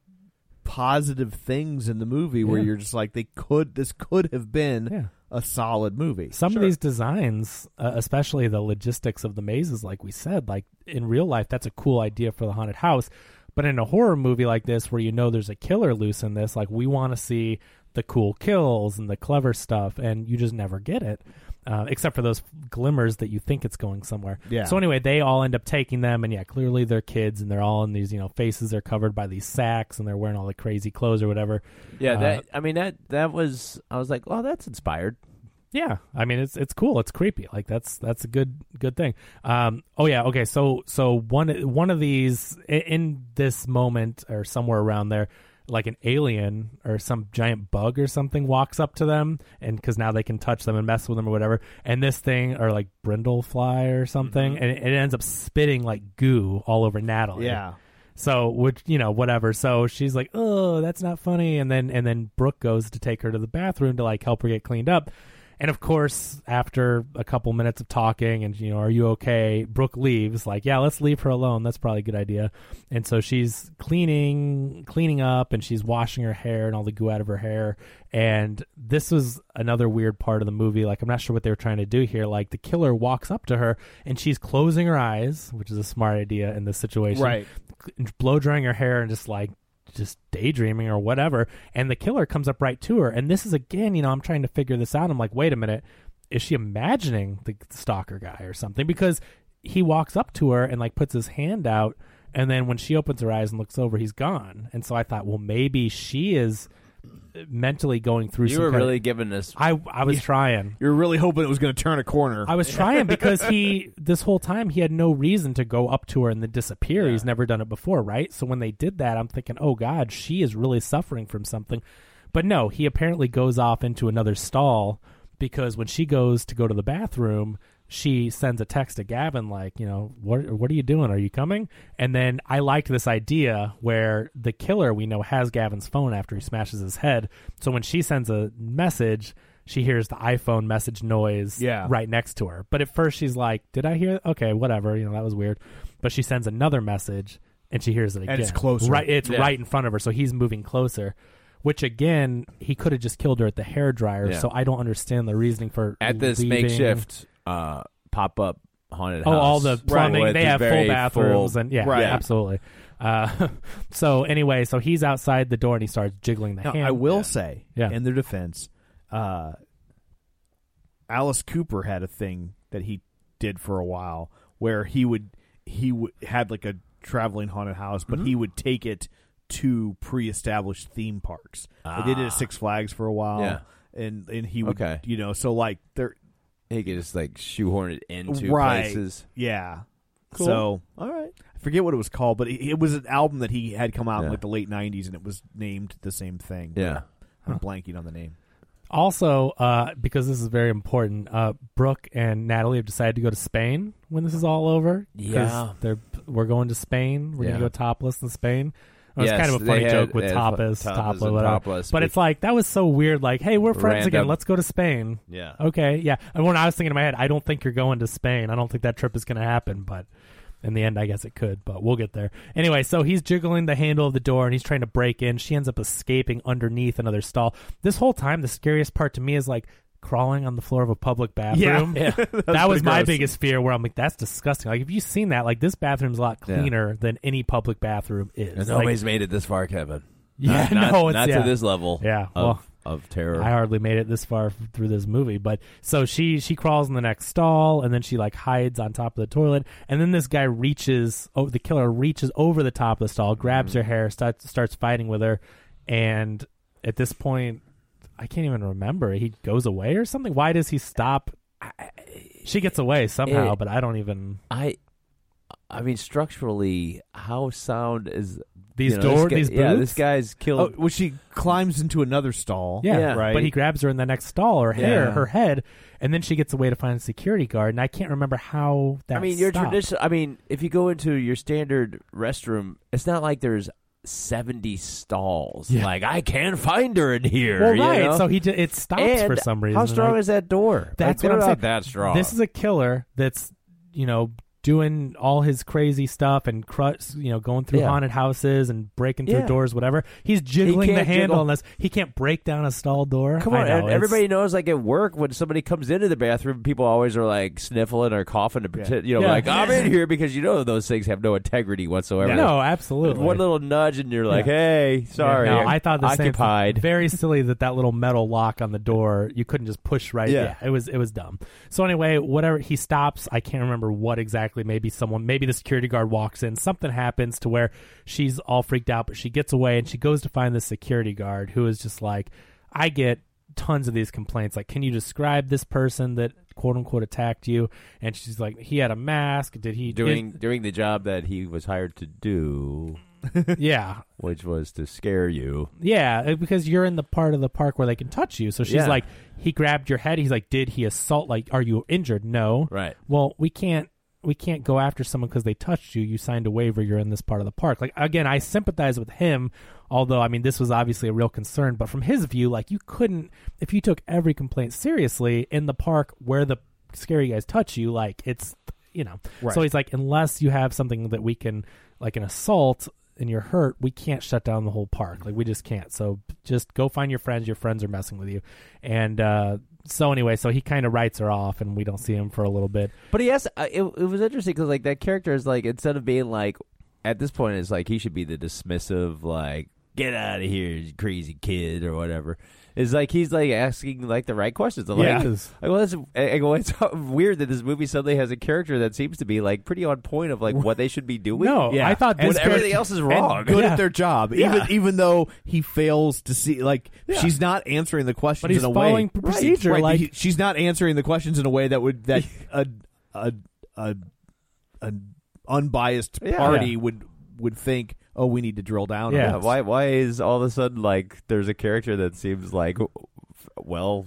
positive things in the movie where Yeah. you're just like they could this could have been Yeah. a solid movie. some of these designs, uh, especially the logistics of the mazes, like we said, like in real life, that's a cool idea for the haunted house. But in a horror movie like this, where you know there's a killer loose in this, like we want to see the cool kills and the clever stuff, and you just never get it, uh, except for those glimmers that you think it's going somewhere. Yeah. So anyway, they all end up taking them, and yeah, clearly they're kids, and they're all in these, you know, faces are covered by these sacks, and they're wearing all the crazy clothes or whatever. Yeah, Uh, that I mean that that was I was like, oh, that's inspired. Yeah, I mean it's it's cool. It's creepy. Like that's that's a good good thing. Um. Oh yeah. Okay. So so one one of these i- in this moment or somewhere around there, like an alien or some giant bug or something walks up to them, and because now they can touch them and mess with them or whatever. And this thing or like Brundlefly or something, mm-hmm. and it, it ends up spitting like goo all over Natalie. Yeah. So which you know whatever. So she's like, oh, that's not funny. And then and then Brooke goes to take her to the bathroom to like help her get cleaned up. And of course, after a couple minutes of talking and, you know, are you okay? Brooke leaves, like, yeah, let's leave her alone. That's probably a good idea. And so she's cleaning, cleaning up and she's washing her hair and all the goo out of her hair. And this was another weird part of the movie. Like, I'm not sure what they were trying to do here. Like, the killer walks up to her and she's closing her eyes, which is a smart idea in this situation. Right. Blow drying her hair and just like, just daydreaming or whatever and the killer comes up right to her. And this is again you know i'm trying to figure this out. I'm like wait a minute. Is she imagining the stalker guy or something? Because he walks up to her and like puts his hand out and then when she opens her eyes and looks over he's gone. And so i thought well maybe she is mentally going through You some were kind of- really giving us. i i was trying You're really hoping it was going to turn a corner. I was trying because he this whole time he had no reason to go up to her and then disappear. He's never done it before, right? So when they did that, I'm thinking, "Oh god, she is really suffering from something." But no, he apparently goes off into another stall because when she goes to go to the bathroom, she sends a text to Gavin like, you know, what what are you doing? Are you coming? And then I liked this idea where the killer we know has Gavin's phone after he smashes his head. So when she sends a message, she hears the iPhone message noise Yeah. right next to her. But at first she's like, "Did I hear? Okay, whatever. You know, that was weird." But she sends another message and she hears it again. And it's closer. Right, it's Yeah. right in front of her. So he's moving closer. Which again, he could have just killed her at the hair dryer. Yeah. So I don't understand the reasoning for at this leaving. makeshift uh, pop up haunted Oh, house. all the plumbing. with They have full very bathrooms full- and yeah, Right. absolutely. Uh, so anyway, so he's outside the door and he starts jiggling the Now, hand. I will say, Yeah. in their defense, uh, Alice Cooper had a thing that he did for a while where he would he would had like a traveling haunted house, but Mm-hmm. he would take it to pre-established theme parks. They did it at Six Flags for a while, Yeah. and and he would, Okay. you know, so like there, He could just like shoehorn it into right, places. yeah. Cool. So all right, I forget what it was called, but it, it was an album that he had come out in like the late '90s, and it was named the same thing. Yeah. I'm blanking on the name. Also, uh, because this is very important, uh, Brooke and Natalie have decided to go to Spain when this is all over. Yeah. they're we're going to Spain. We're Yeah. gonna go topless in Spain. It was Yes, kind of a funny had- joke with tapas, tapas topless, and whatever. topless, but but- it's like that was so weird. Like, hey, we're friends again. Let's go to Spain. Yeah. Okay. Yeah. And when I was thinking in my head, I don't think you're going to Spain. I don't think that trip is going to happen. But in the end, I guess it could. But we'll get there. Anyway, so he's jiggling the handle of the door and he's trying to break in. She ends up escaping underneath another stall. This whole time, the scariest part to me is like crawling on the floor of a public bathroom. Yeah. that was my gross. biggest fear. Where I'm like, that's disgusting. Like, if you've seen that, like this bathroom's a lot Yeah. cleaner than any public bathroom is. And Like, nobody's made it this far, Kevin. Yeah, not, not, no, it's- not yeah. to this level. Yeah, of, well, of terror. I hardly made it this far f- through this movie, but so she she crawls in the next stall and then she like hides on top of the toilet, and then this guy reaches, oh, the killer reaches over the top of the stall, grabs mm. her hair, starts starts fighting with her, and at this point, I can't even remember. He goes away or something. Why does he stop? She gets away somehow, It- but I don't even. I, I mean, structurally, how sound is These you know, door- this guy- these Yeah, this guy's Oh, killed. well, she climbs into another stall. Yeah, Yeah. right. But he grabs her in the next stall, her hair, Yeah. her head, and then she gets away to find a security guard. And I can't remember how that. I mean, your stopped. traditional. I mean, if you go into your standard restroom, it's not like there's seventy stalls. Yeah. Like I can't find her in here. Well, right. know? So he ju- it stops And for some reason. How strong I- is that door? That's like, what I'm saying. That strong. This is a killer that's you know doing all his crazy stuff and cru- you know going through Yeah. haunted houses and breaking through Yeah. doors, whatever. He's jiggling the handle jiggle. unless he can't break down a stall door. Come on, know, and it's- everybody knows. Like at work, when somebody comes into the bathroom, people always are like sniffling or coughing to pretend, you know, Yeah. like I'm in here because you know those things have no integrity whatsoever. No, absolutely. One little nudge, and you're like, Yeah. "Hey, sorry." No, I thought the occupied. same. thing. Very silly that that little metal lock on the door you couldn't just push right. Yeah. it was it was dumb. So anyway, whatever he stops. I can't remember what exactly. Maybe someone, maybe the security guard walks in. Something happens to where she's all freaked out, but she gets away and she goes to find the security guard who is just like, I get tons of these complaints. Like, can you describe this person that quote unquote attacked you? And she's like, he had a mask. Did he doing doing the job that he was hired to do, yeah, which was to scare you. Yeah, uh, because you're in the part of the park where they can touch you. So she's Yeah. like, he grabbed your head. He's like, did he assault? Like, are you injured? No. Right. Well, we can't we can't go after someone because they touched you. You signed a waiver. You're in this part of the park. Like again, I sympathize with him. Although I mean, this was obviously a real concern. But from his view, like you couldn't if you took every complaint seriously in the park where the scary guys touch you. Like it's you know. Right. So he's like, unless you have something that we can like an assault and you're hurt, we can't shut down the whole park. Like we just can't. So just go find your friends. Your friends are messing with you. And uh, so anyway, so he kind of writes her off, and we don't see him for a little bit. But he has. Uh, it, it was interesting because like that character is like instead of being like at this point it's like he should be the dismissive like get out of here you crazy kid or whatever. Is like he's like asking like the right questions. I'm Yeah. Like, like, well, it's, I go, it's weird that this movie suddenly has a character that seems to be like pretty on point of like what they should be doing. No, I thought when this everything character- else is and wrong. good Yeah. at their job, Yeah. even even though he fails to see like she's not answering the questions But he's in a following way. procedure, Right, like- he- she's not answering the questions in a way that would that a a a, a unbiased Yeah. party Yeah. would would think. Oh, we need to drill down. Yeah. on why why is all of a sudden like there's a character that seems like well,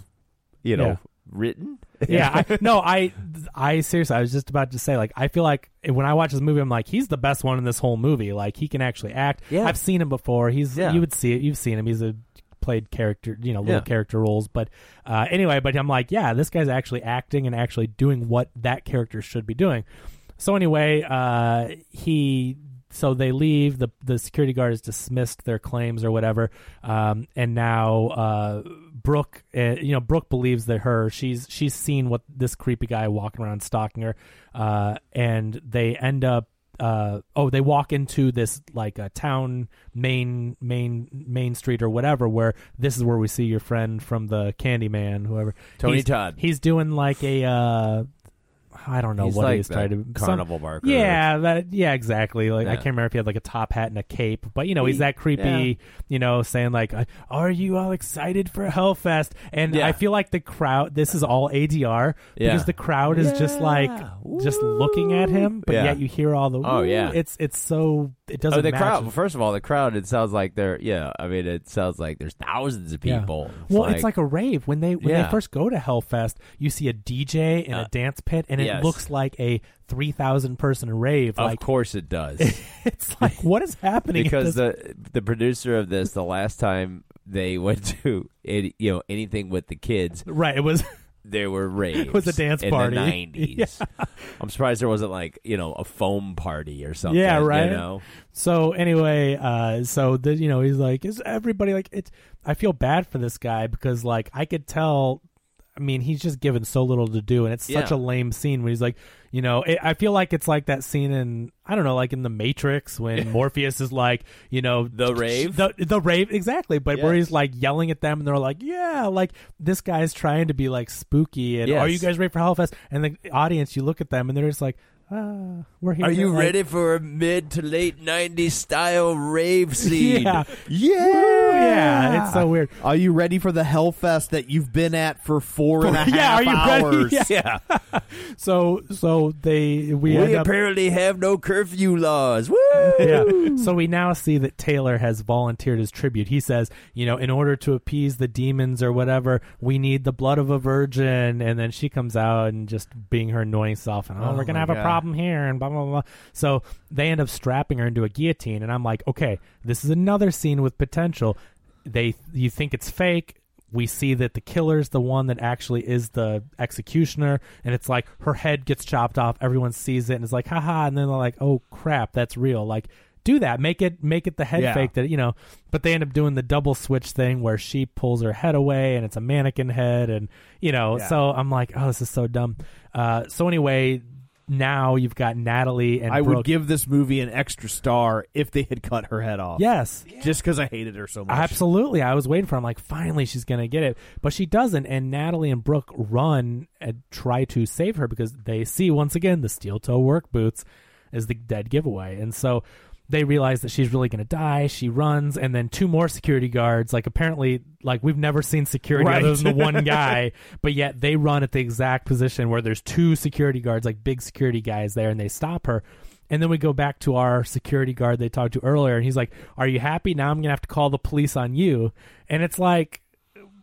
you know, Yeah. written? yeah, I, no, I, I seriously, I was just about to say, like, I feel like when I watch this movie, I'm like, he's the best one in this whole movie. Like, he can actually act. Yeah. I've seen him before. He's, Yeah. you would see it. You've seen him. He's a played character, you know, little Yeah. character roles. But uh, anyway, but I'm like, yeah, this guy's actually acting and actually doing what that character should be doing. So anyway, uh, he so they leave. the The security guard has dismissed their claims or whatever, um, and now uh, Brooke, uh, you know, Brooke believes that her she's she's seen what this creepy guy walking around stalking her, uh, and they end up. Uh, oh, they walk into this like a town main main main street or whatever, where this is where we see your friend from the Candyman, whoever Tony He's- Todd. He's doing like a uh, I don't know He's what like he's trying to carnival some- barker. Yeah, that yeah, exactly. Like I can't remember if he had like a top hat and a cape, but you know he's that creepy. yeah. You know, saying like, "Are you all excited for Hellfest?" And Yeah. I feel like the crowd. This is all ADR Yeah. because the crowd is just like just looking at him, but Yeah. yet you hear all the. Oh, yeah. it's it's so it doesn't. Oh, the match. crowd. First of all, the crowd. It sounds like they're. Yeah, I mean, it sounds like there's thousands of Yeah. people. Well, it's like a rave when they when Yeah. they first go to Hellfest. You see a DJ in Uh, a dance pit, and it yes. looks like a three thousand person rave. Of like course, it does. it's like what is happening? because the the producer of this, the last time they went to any, you know anything with the kids, right, it was there were raves. It was a dance party. in the nineties. I'm surprised there wasn't like you know a foam party or something. Yeah, right. You know, So anyway, uh, so the you know he's like, is everybody like it's? I feel bad for this guy because like I could tell. I mean, he's just given so little to do, and it's such Yeah. a lame scene when he's like, you know, it, I feel like it's like that scene in I don't know, like in the Matrix when Morpheus is like, you know, The rave? the the rave, exactly, but where he's like yelling at them, and they're like, yeah, like this guy's trying to be like spooky, and Yes. are you guys ready for Hellfest? And the audience, you look at them, and they're just like, ah, we're here. are you like- ready for a mid to late '90s style rave scene? Yeah. Yeah, Yeah, it's so weird. Are you ready for the Hellfest that you've been at for four and a half Yeah, are you ready? hours? Yeah. Yeah, So so they we, we, end up, apparently have no curfew laws. Woo! yeah. So we now see that Taylor has volunteered as tribute. He says, you know, in order to appease the demons or whatever, we need the blood of a virgin. And then she comes out and just being her annoying self, and oh, Oh we're gonna my have a Problem here, and blah blah blah. So they end up strapping her into a guillotine, and I'm like, okay, this is another scene with potential. They you think it's fake. We see that the killer's the one that actually is the executioner, and it's like her head gets chopped off. Everyone sees it and is like, haha, and then they're like, oh crap, that's real. Like, do that, make it make it the head Yeah. fake that you know. But they end up doing the double switch thing where she pulls her head away and it's a mannequin head, and you know. Yeah. So I'm like, oh, this is so dumb. Uh, so anyway, now you've got Natalie and I Brooke. would give this movie an extra star if they had cut her head off. yes, just because I hated her so much. Absolutely. I was waiting for him like finally she's going to get it, but she doesn't and Natalie and Brooke run and try to save her because they see once again the steel toe work boots is the dead giveaway. And so they realize that she's really going to die. She runs and then two more security guards like apparently like we've never seen security Right. other than the one guy, but yet they run at the exact position where there's two security guards like big security guys there and they stop her. And then we go back to our security guard they talked to earlier, and he's like, "Are you happy? Now I'm gonna have to call the police on you." And it's like,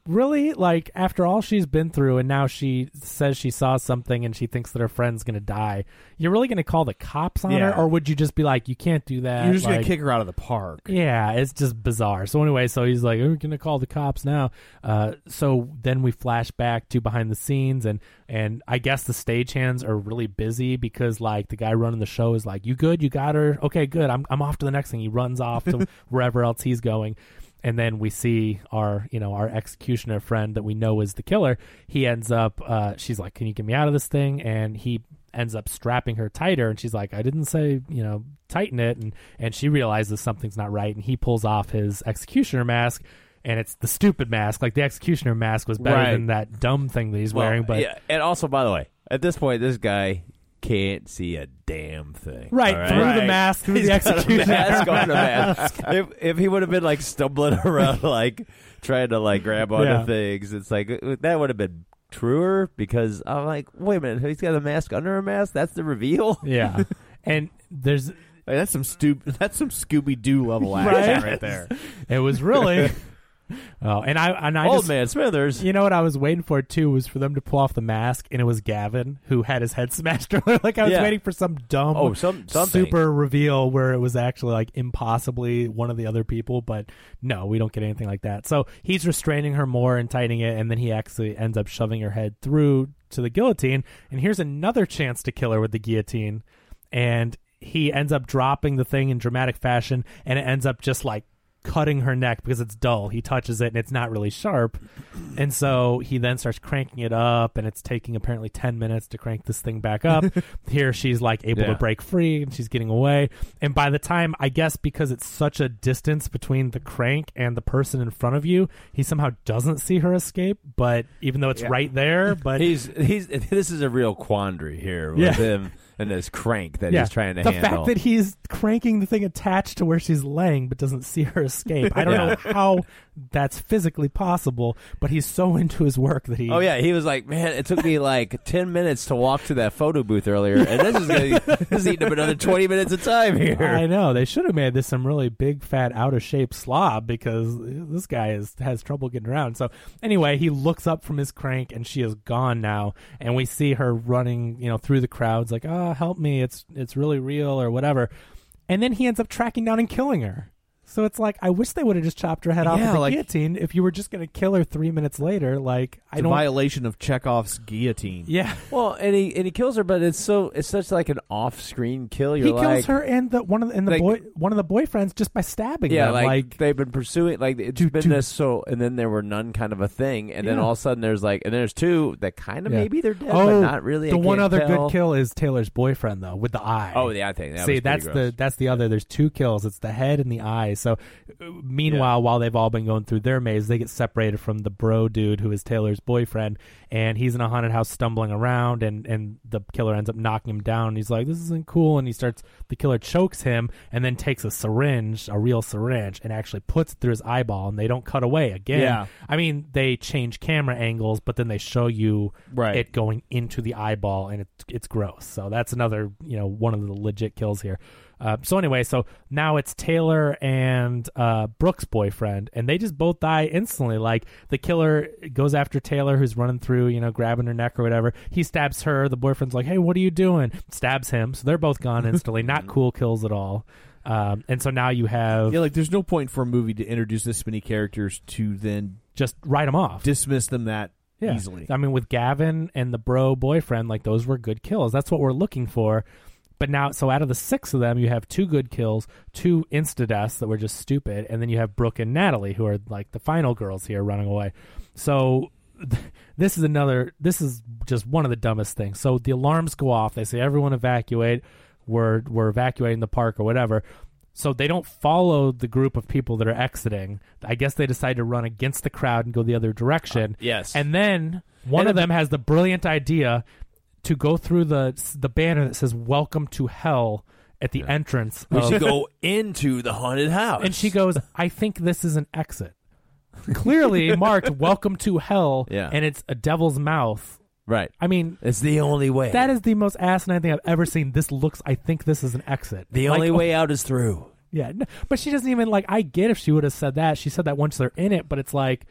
really? Like after all she's been through, and now she says she saw something, and she thinks that her friend's gonna die. You're really gonna call the cops on Yeah. her, or would you just be like, you can't do that? You're just gonna Like- kick her out of the park. Yeah, it's just bizarre. So anyway, so he's like, "We're gonna call the cops now." Uh, so then we flash back to behind the scenes, and and I guess the stagehands are really busy because like the guy running the show is like, "You good? You got her? Okay, good. I'm I'm off to the next thing." He runs off to wherever else he's going. And then we see our, you know, our executioner friend that we know is the killer. He ends up, uh, she's like, "Can you get me out of this thing?" And he ends up strapping her tighter and she's like i didn't say you know tighten it and and she realizes something's not right and he pulls off his executioner mask and it's the stupid mask like the executioner mask was better Right. than that dumb thing that he's Well, wearing but yeah, and also, by the way, at this point, this guy can't see a damn thing. Right, all through the mask, through He's the execution. mask on a mask. mask. if if he would have been like stumbling around, like trying to like grab onto Yeah. things, it's like uh, that would have been truer because I'm like, wait a minute, he's got a mask under a mask. That's the reveal. yeah and there's Like, that's some stu- That's some Scooby Doo level action right, there. it was really oh and i and i Old just man Smithers. You know what I was waiting for too was for them to pull off the mask, and it was Gavin who had his head smashed. earlier. like I was Yeah. waiting for some dumb, Oh, some- something. super reveal where it was actually like impossibly one of the other people. But no, we don't get anything like that. So he's restraining her more and tightening it, and then he actually ends up shoving her head through to the guillotine. And here's another chance to kill her with the guillotine, and he ends up dropping the thing in dramatic fashion, and it ends up just like cutting her neck because it's dull. He touches it and it's not really sharp. And so he then starts cranking it up and it's taking apparently 10 minutes to crank this thing back up. Here she's like able Yeah. to break free and she's getting away. And by the time, I guess because it's such a distance between the crank and the person in front of you, he somehow doesn't see her escape. But even though it's right there, but He's he's this is a real quandary here with Yeah. him and this crank that yeah, he's trying to the handle. fact that he's cranking the thing attached to where she's laying but doesn't see her escape. I don't Yeah. know how that's physically possible, but he's so into his work that he. Oh yeah, he was like, man, it took me like ten minutes to walk to that photo booth earlier, and this is gonna, this is eating up another twenty minutes of time here. I know they should have made this some really big, fat, out of shape slob because this guy is has trouble getting around. So anyway, he looks up from his crank and she is gone now, and we see her running, you know, through the crowds like, "Oh, help me! It's it's really real" or whatever. And then he ends up tracking down and killing her. So it's like I wish they would have just chopped her head off Yeah, with the like- guillotine. If you were just going to kill her three minutes later, like I It's a don't. violation of Chekhov's guillotine. yeah, Well, and he and he kills her, but it's so it's such like an off-screen kill. You're he like, kills her and the one of the, and the Like- boy one of the boyfriends just by stabbing Yeah, them. like, like they've been pursuing, like it's Dude, been dude. this so, and then there were none kind of a thing, and then all of a sudden there's like, and there's two that kind of Yeah. maybe they're dead, oh, but not really. The I one other tell. good kill is Taylor's boyfriend though, with the eye. Oh, the eye thing. That See, was that's gross. the that's the other. There's two kills. It's the head and the eye. So, meanwhile, while they've all been going through their maze, they get separated from the bro dude who is Taylor's boyfriend, and he's in a haunted house stumbling around, and and the killer ends up knocking him down. And he's like, "This isn't cool," and he starts. The killer chokes him, and then takes a syringe, a real syringe, and actually puts it through his eyeball, and they don't cut away again. Yeah. I mean, they change camera angles, but then they show you Right. it going into the eyeball, and it's it's gross. So that's another you know one of the legit kills here. Uh, so anyway, so now it's Taylor and uh, Brooke's boyfriend, and they just both die instantly. Like the killer goes after Taylor, who's running through, you know, grabbing her neck or whatever. He stabs her. The boyfriend's like, "Hey, what are you doing?" Stabs him. So they're both gone instantly. Not cool kills at all. Um, and so now you have Yeah, like there's no point for a movie to introduce this many characters to then just write them off. dismiss them that yeah. easily. I mean, with Gavin and the bro boyfriend, like those were good kills. That's what we're looking for. But now, so out of the six of them, you have two good kills, two insta deaths that were just stupid, and then you have Brooke and Natalie, who are like the final girls here running away. So this is another. This is just one of the dumbest things. So the alarms go off. They say everyone evacuate. We're we're evacuating the park or whatever. So they don't follow the group of people that are exiting. I guess they decide to run against the crowd and go the other direction. Uh, yes. And then one And of them has the brilliant idea to go through the the banner that says "Welcome to Hell" at the entrance. we of- should go into the haunted house, and she goes, "I think this is an exit." Clearly marked "Welcome to Hell," Yeah. and it's a devil's mouth. right. I mean, It's the only way. that is the most asinine thing I've ever seen. This looks. I think this is an exit. the Like, only oh, way out is through. Yeah, but she doesn't even like. I get if she would have said that. She said that once they're in it, but it's like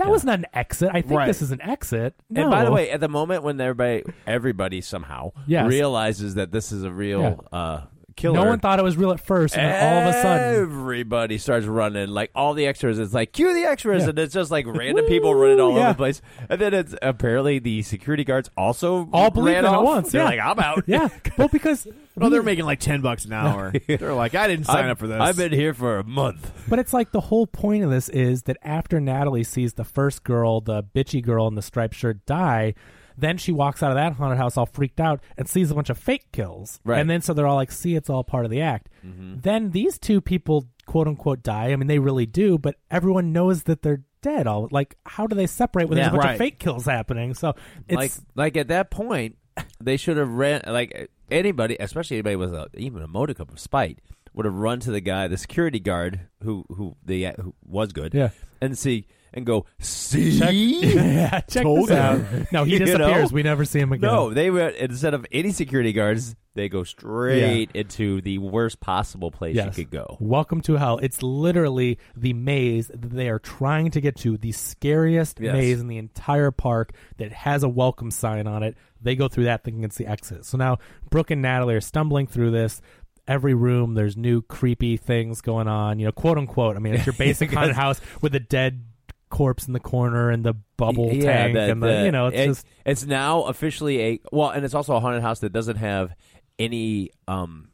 That was not an exit. I think Right. this is an exit. No. And by the way, at the moment when everybody, everybody somehow Yes. realizes that this is a real uh, killer, no one thought it was real at first, and then all of a sudden, everybody starts running. Like all the extras, it's like cue the extras, and it's just like random people running all yeah. over the place. And then it's apparently the security guards also all believed ran in off. once. They're yeah. like, I'm out. Yeah, well, because Well, we- they're making like ten bucks an hour. they're like, I didn't sign I've- up for this. I've been here for a month. But it's like the whole point of this is that after Natalie sees the first girl, the bitchy girl in the striped shirt, die, then she walks out of that haunted house all freaked out and sees a bunch of fake kills. Right. And then so they're all like, see, it's all part of the act. Mm-hmm. Then these two people, quote unquote, die. I mean, they really do, but everyone knows that they're dead. All like, how do they separate when there's Yeah. a bunch Right. of fake kills happening? So it's like like at that point they should have ran like anybody especially anybody with a, even a modicum of spite would have run to the guy the security guard who who the who was good Yeah. and see and go see yeah, check this out. you. No, he You know? disappears. We never see him again. no they were instead of any security guards they go straight into the worst possible place Yes. you could go Welcome to hell. It's literally the maze that they are trying to get to, the scariest Yes. maze in the entire park that has a welcome sign on it. They go through that thinking it's the exit. So now Brooke and Natalie are stumbling through this. Every room, there's new creepy things going on, you know, quote unquote. I mean, it's your basic haunted house with a dead corpse in the corner and the bubble yeah, tank the- and the, the- you know, it's it- just it's now officially a well, and it's also a haunted house that doesn't have any um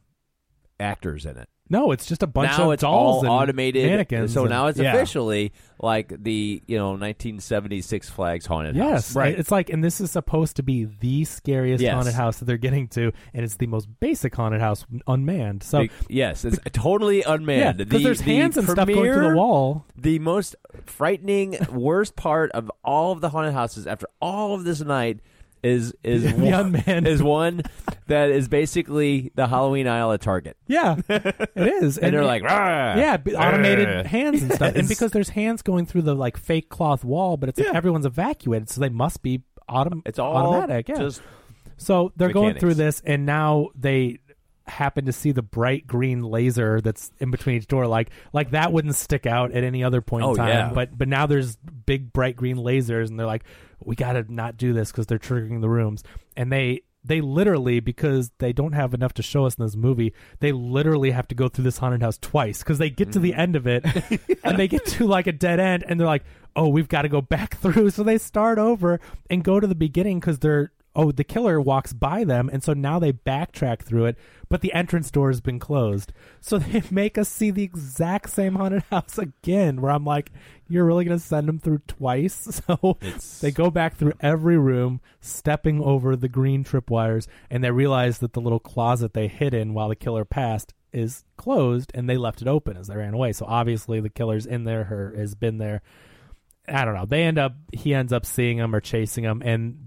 actors in it. No, it's just a bunch now of it's dolls all and automated mannequins. So and- now it's Yeah. officially like the you know 1970 Six Flags haunted house. Yes, house. Right. It's like, and this is supposed to be the scariest Yes. haunted house that they're getting to, and it's the most basic haunted house, unmanned. So Be- yes, it's totally yeah, unmanned. because The- there's the hands and stuff going through the wall. The most frightening, worst part of all of the haunted houses after all of this night is is The one, unmanned. is one that is basically the Halloween aisle at Target. Yeah, it is, And they're like, "Rah!" yeah, automated Rah. hands and stuff, and because there's hands going through the like fake cloth wall, but it's like everyone's evacuated, so they must be autom- It's all automatic. Yeah, just So they're going through this, and now they happen to see the bright green laser that's in between each door. Like like that wouldn't stick out at any other point Oh, in time. yeah. But but now there's big bright green lasers, and they're like, we got to not do this because they're triggering the rooms, and they. They literally, because they don't have enough to show us in this movie, they literally have to go through this haunted house twice because they get to the mm. end of it and they get to like a dead end and they're like, oh, we've got to go back through. So they start over and go to the beginning because they're oh, the killer walks by them, and so now they backtrack through it, but the entrance door has been closed. So they make us see the exact same haunted house again, where I'm like, you're really going to send them through twice? So they go back through every room, stepping over the green tripwires, and they realize that the little closet they hid in while the killer passed is closed, and they left it open as they ran away. So obviously the killer's in there, her has been there. I don't know. They end up he ends up seeing them or chasing them, and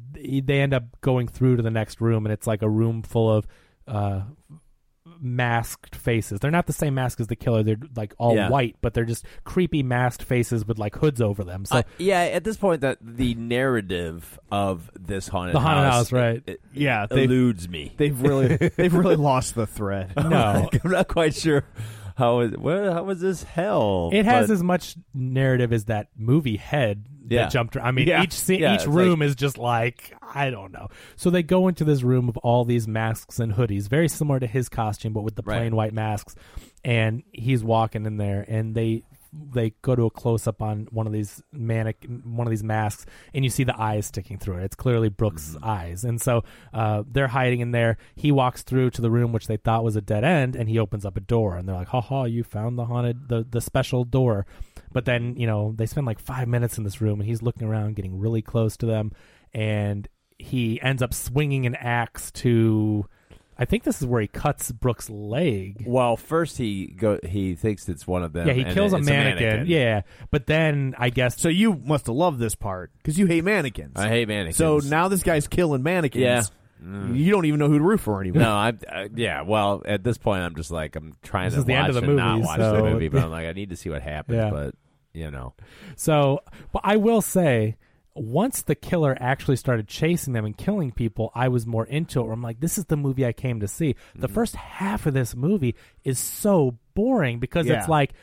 they end up going through to the next room, and it's like a room full of uh, masked faces. They're not the same mask as the killer. They're like all Yeah. white, but they're just creepy masked faces with like hoods over them. So Uh, yeah, at this point, that the narrative of this haunted The haunted house, house, right. it- it Yeah, eludes me. They've really they've really lost the thread. no, I'm not quite sure how is where how this hell? it has but- as much narrative as that movie head that Yeah. jumped. I mean, Yeah. each se- Yeah, each it's room is just like I don't know. So they go into this room of all these masks and hoodies, very similar to his costume, but with the Right. plain white masks. And he's walking in there, and they they go to a close up on one of these manic one of these masks, and you see the eyes sticking through it. It's clearly Brooks' Mm-hmm. eyes, and so uh, they're hiding in there. He walks through to the room which they thought was a dead end, and he opens up a door, and they're like, "Ha ha! You found the haunted the the special door." But then you know they spend like five minutes in this room, and he's looking around, getting really close to them, and he ends up swinging an axe to. I think this is where he cuts Brooks' leg. Well, first he go he thinks it's one of them. Yeah, he and kills a it's mannequin. Yeah, but then I guess So you must have loved this part because you hate mannequins. I hate mannequins. So now this guy's killing mannequins. Yeah. You don't even know who to root for anymore. No, I uh, yeah. Well, at this point, I'm just like I'm trying This to is the watch end of the and not movie, watch so- the movie, but I'm like I need to see what happens. Yeah. But you know, So, but I will say, once the killer actually started chasing them and killing people, I was more into it. Where I'm like, this is the movie I came to see. The Mm-hmm. first half of this movie is so boring because Yeah. it's like,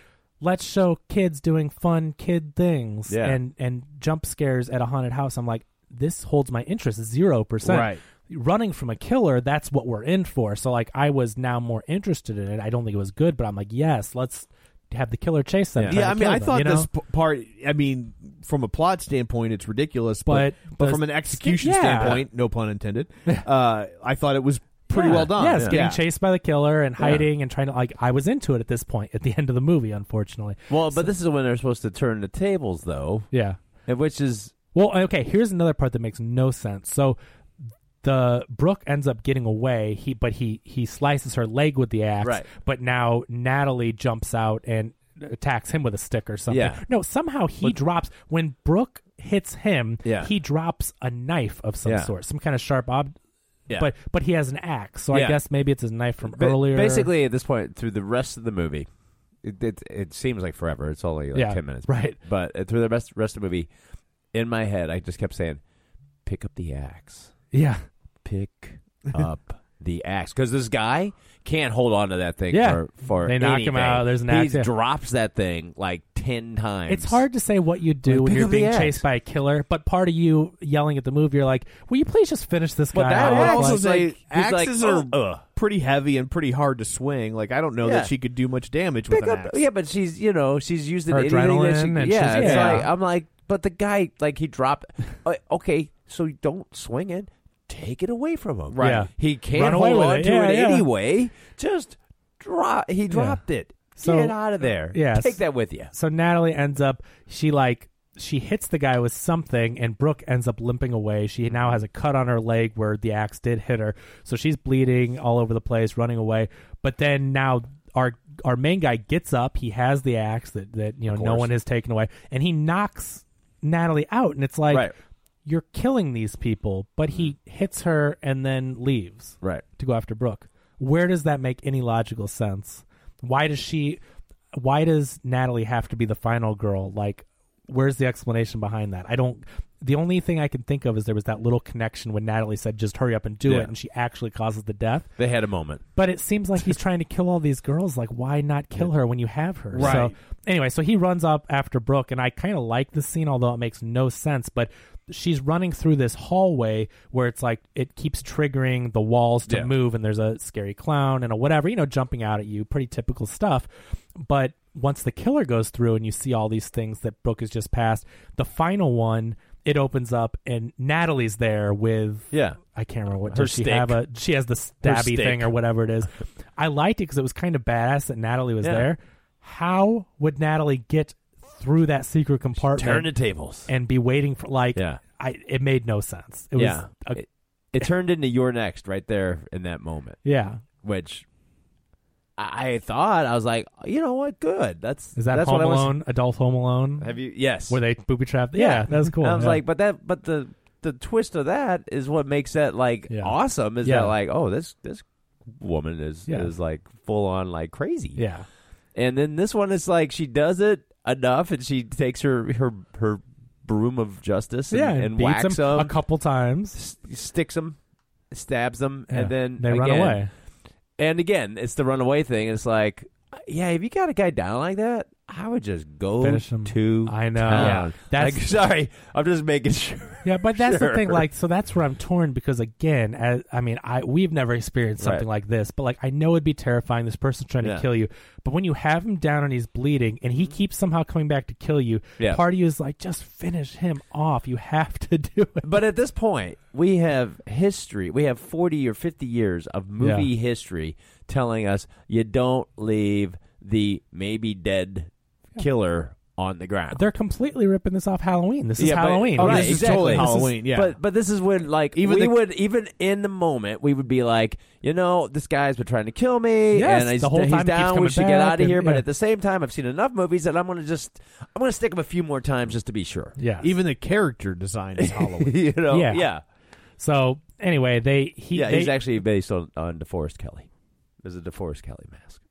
let's show kids doing fun kid things Yeah. and and jump scares at a haunted house. I'm like, this holds my interest zero percent. Right. Running from a killer, that's what we're in for. So like, I was now more interested in it. I don't think it was good, but I'm like, yes, let's have the killer chase them. Yeah. Yeah, I mean, kill I them, thought you know? this p- part. I mean, from a plot standpoint, it's ridiculous, but But but from an execution yeah. standpoint, no pun intended. Uh, I thought it was pretty Yeah. well done. Yes, yeah. getting chased by the killer and hiding and trying to like. I was into it at this point at the end of the movie. Unfortunately, Well, but this is when they're supposed to turn the tables, though, yeah. which is Well, okay. Here's another part that makes no sense. So, the Brooke ends up getting away. He, but he he slices her leg with the axe. Right. But now Natalie jumps out and attacks him with a stick or something. Yeah. No, somehow he drops when Brooke hits him. Yeah. He drops a knife of some Yeah. sort, some kind of sharp ob. Yeah. But but he has an axe, so I guess maybe it's his knife from Ba- earlier. Basically, at this point, through the rest of the movie, it it, it seems like forever. It's only like Yeah, ten minutes, right. But uh, through the rest rest of the movie, in my head, I just kept saying, "Pick up the axe. yeah. Pick up the axe Because this guy can't hold on to that thing Yeah. for for They knock him anything. out, there's an he axe, yeah. drops that thing like ten times. It's hard to say what you do Like, when pick you're up the being axe. chased by a killer, but part of you yelling at the movie, you're like, "Will you please just finish this But guy?" that off?" Axe also is say like- he's like, axes "Oh, are ugh." pretty heavy and pretty hard to swing. Like I don't know Yeah. that she could do much damage with Pick an up, axe. yeah, but she's you know she's used Her anything that adrenaline she, and yeah, she's- it's yeah. like I'm like, but the guy like he dropped. uh, okay, so you don't swing it. Take it away from him. Right. Yeah. He can't Run away hold with on it. to Yeah, it yeah. anyway. Just drop. He dropped it. So- Get out of there. Yes. Take that with you. So Natalie ends up, she like, she hits the guy with something, and Brooke ends up limping away. She now has a cut on her leg where the axe did hit her, so she's bleeding all over the place, running away. But then now our our main guy gets up. He has the axe that that you know no course. one has taken away, and he knocks Natalie out. And it's like, Right. You're killing these people, but he mm-hmm. hits her and then leaves Right. to go after Brooke. Where does that make any logical sense? Why does she? Why does Natalie have to be the final girl? Like, where's the explanation behind that? I don't. The only thing I can think of is there was that little connection when Natalie said, "Just hurry up and do Yeah. it," and she actually causes the death. They had a moment. But it seems like he's trying to kill all these girls. Like, why not kill her when you have her? Right. So anyway, so he runs up after Brooke, and I kind of like the scene, although it makes no sense. But she's running through this hallway where it's like it keeps triggering the walls to Yeah. move, and there's a scary clown and a whatever, you know, jumping out at you. Pretty typical stuff. But once the killer goes through and you see all these things that Brooke has just passed, the final one. It opens up and Natalie's there with Yeah. I can't remember what Her does she stick. have a she has the stabby thing or whatever it is. I liked it because it was kind of badass that Natalie was Yeah. there. How would Natalie get through that secret compartment Turn the tables. and be waiting for like? Yeah. I it made no sense. It was yeah. a- it, it turned into your next right there in that moment, yeah. which I I thought I was like, you know what, good. That's Is that that's Home what I was- Alone? Adult Home Alone? Have you? Yes. Were they booby trapped? Yeah, that was cool. And I was yeah. like, but that, but the the twist of that is what makes that like Yeah. awesome. Is Yeah. that like, oh, this this woman is Yeah. is like full on like crazy. yeah, And then this one is like she does it enough, and she takes her her her broom of justice and, yeah, and beats whacks them, a couple times. s- sticks them, stabs them, Yeah. and then they run away. And again, it's the runaway thing. It's like, yeah, if you got a guy down like that, I would just go Finish him. to I know. town. Yeah. That's- Like, sorry, I'm just making sure. Yeah, but that's the thing. Sure. Like, so that's where I'm torn because again, as, I mean, I we've never experienced something Right. like this, but like I know it'd be terrifying. This person's trying to kill you, but when you have him down and he's bleeding, and he keeps somehow coming back to kill you, Yeah. part of you is like, just finish him off. You have to do it. But at this point, we have history. We have 40 or 50 years of movie history telling us you don't leave the maybe dead killer on the ground. They're completely ripping this off Halloween. This is Yeah, but- Halloween. oh, This is exactly. totally This is- Halloween, yeah. But but this is when like Even we the- would even in the moment we would be like, you know, this guy's been trying to kill me, Yes, and he's, the whole he's time he keeps down. We coming should get back out of and- here. But yeah. at the same time, I've seen enough movies that I'm going to just I'm going to stick him a few more times just to be sure. yeah. Even the character design is Halloween. you know, Yeah. yeah, so anyway, they he yeah. they, he's actually based on on DeForest Kelley. There's a DeForest Kelley mask.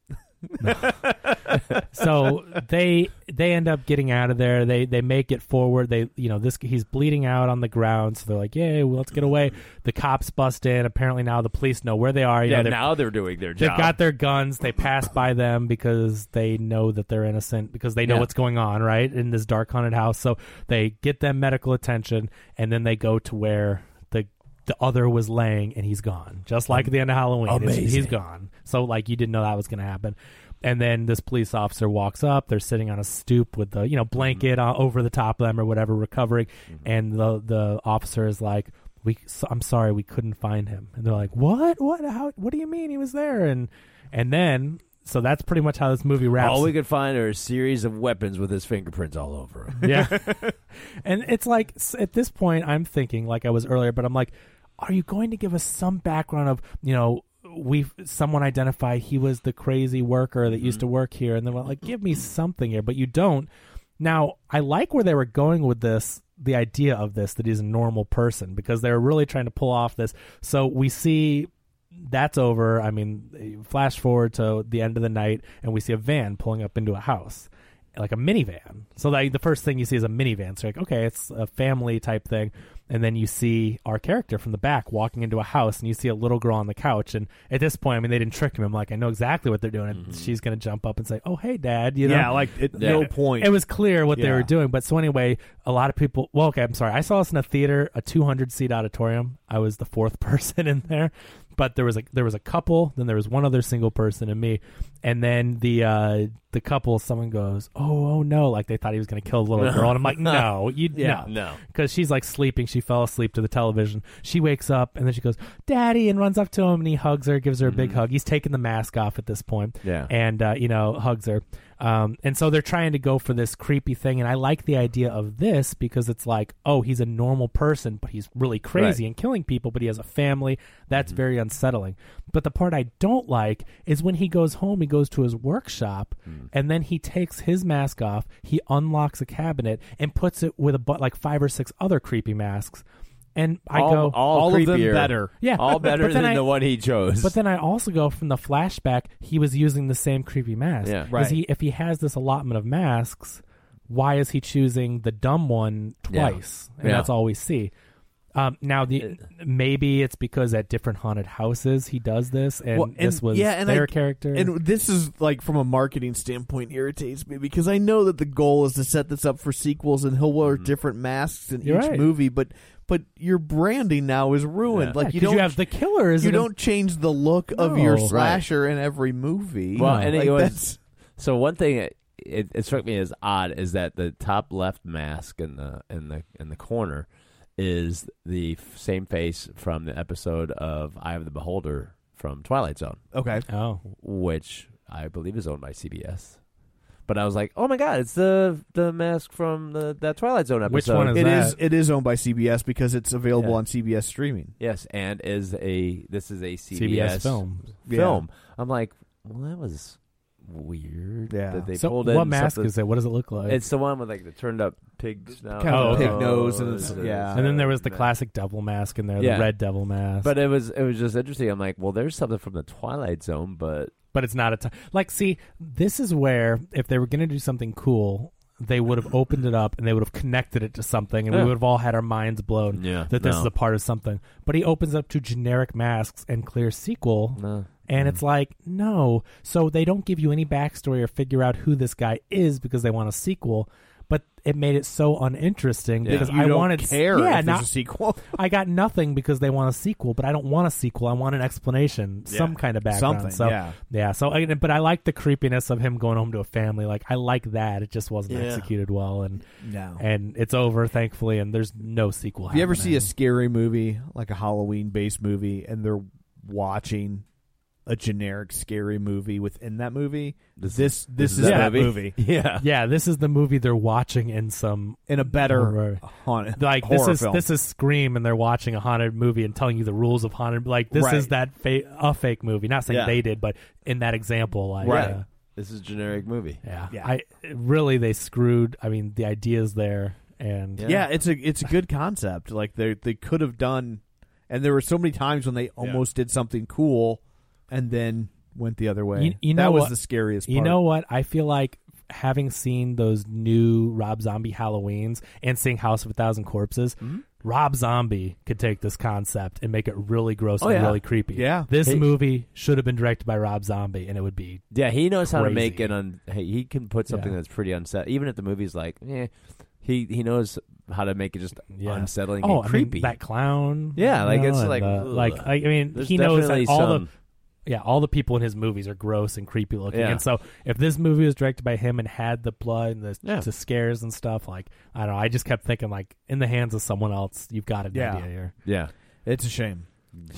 so they they end up getting out of there. They they make it forward. They you know this he's bleeding out on the ground. So they're like, yeah, well, let's get away. The cops bust in. Apparently now the police know where they are. You yeah, know, they're- now they're doing their job. They've got their guns. They pass by them because they know that they're innocent because they know Yeah. what's going on, right? In this dark haunted house. So they get them medical attention and then they go to where the the other was laying and he's gone. Just like at the end of Halloween. He's gone. So like you didn't know that was going to happen. And then this police officer walks up. They're sitting on a stoop with the you know blanket uh, over the top of them or whatever, recovering. And the the officer is like, "We, so, I'm sorry, we couldn't find him." And they're like, "What? What? How? What do you mean he was there?" And and then so that's pretty much how this movie wraps. All we could find are a series of weapons with his fingerprints all over 'em. yeah. and it's like at this point, I'm thinking like I was earlier, but I'm like, are you going to give us some background of you know? We someone identified he was the crazy worker that used to mm-hmm. work here, and they then like, give me something here, but you don't. Now, I like where they were going with this, the idea of this that he's a normal person because they were really trying to pull off this. So we see that's over. I mean, flash forward to the end of the night, and we see a van pulling up into a house, like a minivan. So like the first thing you see is a minivan. So like, okay, it's a family type thing, and then you see our character from the back walking into a house, and you see a little girl on the couch. And at this point, I mean, they didn't trick him. I'm like, I know exactly what they're doing. And mm-hmm. she's gonna jump up and say, "Oh, hey, Dad," you know? Yeah, like, at no point- It was clear what they were doing. But so anyway, a lot of people. Well, okay, I'm sorry. I saw this in a theater, a 200 seat auditorium. I was the fourth person in there, but there was a there was a couple. Then there was one other single person and me, and then the uh the couple. Someone goes, "Oh, oh no!" Like they thought he was going to kill the little girl, and I'm like, "No, you Yeah, no, no. because she's like sleeping. She fell asleep to the television. She wakes up and then she goes, "Daddy!" and runs up to him and he hugs her, gives her a big hug. He's taking the mask off at this point, Yeah. and uh, you know hugs her. Um, and so they're trying to go for this creepy thing, and I like the idea of this because it's like, oh, he's a normal person, but he's really crazy Right. and killing people, but he has a family. That's very unsettling. But the part I don't like is when he goes home, he goes to his workshop, and then he takes his mask off, he unlocks a cabinet and puts it with a but like five or six other creepy masks. And I all, go, all, all of them better. Yeah. all better than I- the one he chose. but then I also go from the flashback. He was using the same creepy mask. Yeah. Right. he? If he has this allotment of masks, why is he choosing the dumb one Yeah. twice? And Yeah. that's all we see. Um, now the maybe it's because at different haunted houses he does this, and, Well, this was yeah, and their I- character. And this is like from a marketing standpoint irritates me because I know that the goal is to set this up for sequels and he'll wear different masks in Mm-hmm. You're each right. movie, but but your branding now is ruined. Yeah. Like you 'cause don't you have the killers. you don't change the look of your No. Right. slasher in every movie. Well, Like, and it was that's- so one thing it, it, it struck me as odd is that the top left mask in the in the in the corner is the f- same face from the episode of Eye of the Beholder from Twilight Zone, okay. Oh, which I believe is owned by CBS. But I was like, oh my god, it's the the mask from the that Twilight Zone episode. Which one is It that? is it is owned by CBS because it's available Yeah. on CBS streaming. Yes, and is a this is a CBS, CBS film. Film. I'm like, well, that was weird. Yeah. that they so pulled what in mask something- is it? What does it look like? It's the one with like the turned up pig snout, Kind of a pig nose and it's- yeah. and then there was the classic devil mask in there, Yeah. the red devil mask. But it was it was just interesting. I'm like, well, there's something from the Twilight Zone, but but it's not a time. like see this is where if they were going to do something cool they would have opened it up and they would have connected it to something and Yeah. we would have all had our minds blown Yeah, that this no. is a part of something but he opens up to generic masks and clear sequel no. and mm. it's like no so they don't give you any backstory or figure out who this guy is because they want a sequel it made it so uninteresting Yeah. because You I don't wanted care yeah if not, a sequel. I got nothing because they want a sequel, but I don't want a sequel. I want an explanation, some kind of background. Something, so, yeah. yeah. So, I, but I like the creepiness of him going home to a family. Like I like that. It just wasn't Yeah. executed well, and No. and it's over, thankfully. And there's no sequel. If you ever see a scary movie, like a Halloween based movie, and they're watching a generic scary movie within that movie, this this, is, is that that movie, Yeah, yeah, this is the movie they're watching in some in a better Horror. haunted like horror this is film. this is Scream, and they're watching a haunted movie and telling you the rules of haunted. Like this Right. is that fa- a fake movie. Not saying Yeah. they did, but in that example, like Right. uh, this is a generic movie. yeah, Yeah. I really they screwed. I mean, the ideas there, and yeah. it's a it's a good concept. Like they they could have done, and there were so many times when they almost did something cool, and then went the other way. You, you know that was what? the scariest. Part. You know what? I feel like having seen those new Rob Zombie Halloweens and seeing House of a Thousand Corpses, Mm-hmm. Rob Zombie could take this concept and make it really gross Oh, and yeah. really creepy. Yeah. This movie should have been directed by Rob Zombie, and it would be Yeah, he knows how to make it. Un- hey, he can put something Yeah. that's pretty unset. Even if the movie's like, eh, he he knows how to make it just yeah. unsettling oh, and creepy. I mean, that clown. Yeah, like, know, it's like, the- like I mean, he knows all some- the yeah, all the people in his movies are gross and creepy looking. Yeah. And so if this movie was directed by him and had the blood and the, Yeah. the scares and stuff, like I don't know, I just kept thinking like in the hands of someone else, you've got an Yeah. idea here. yeah, it's a shame.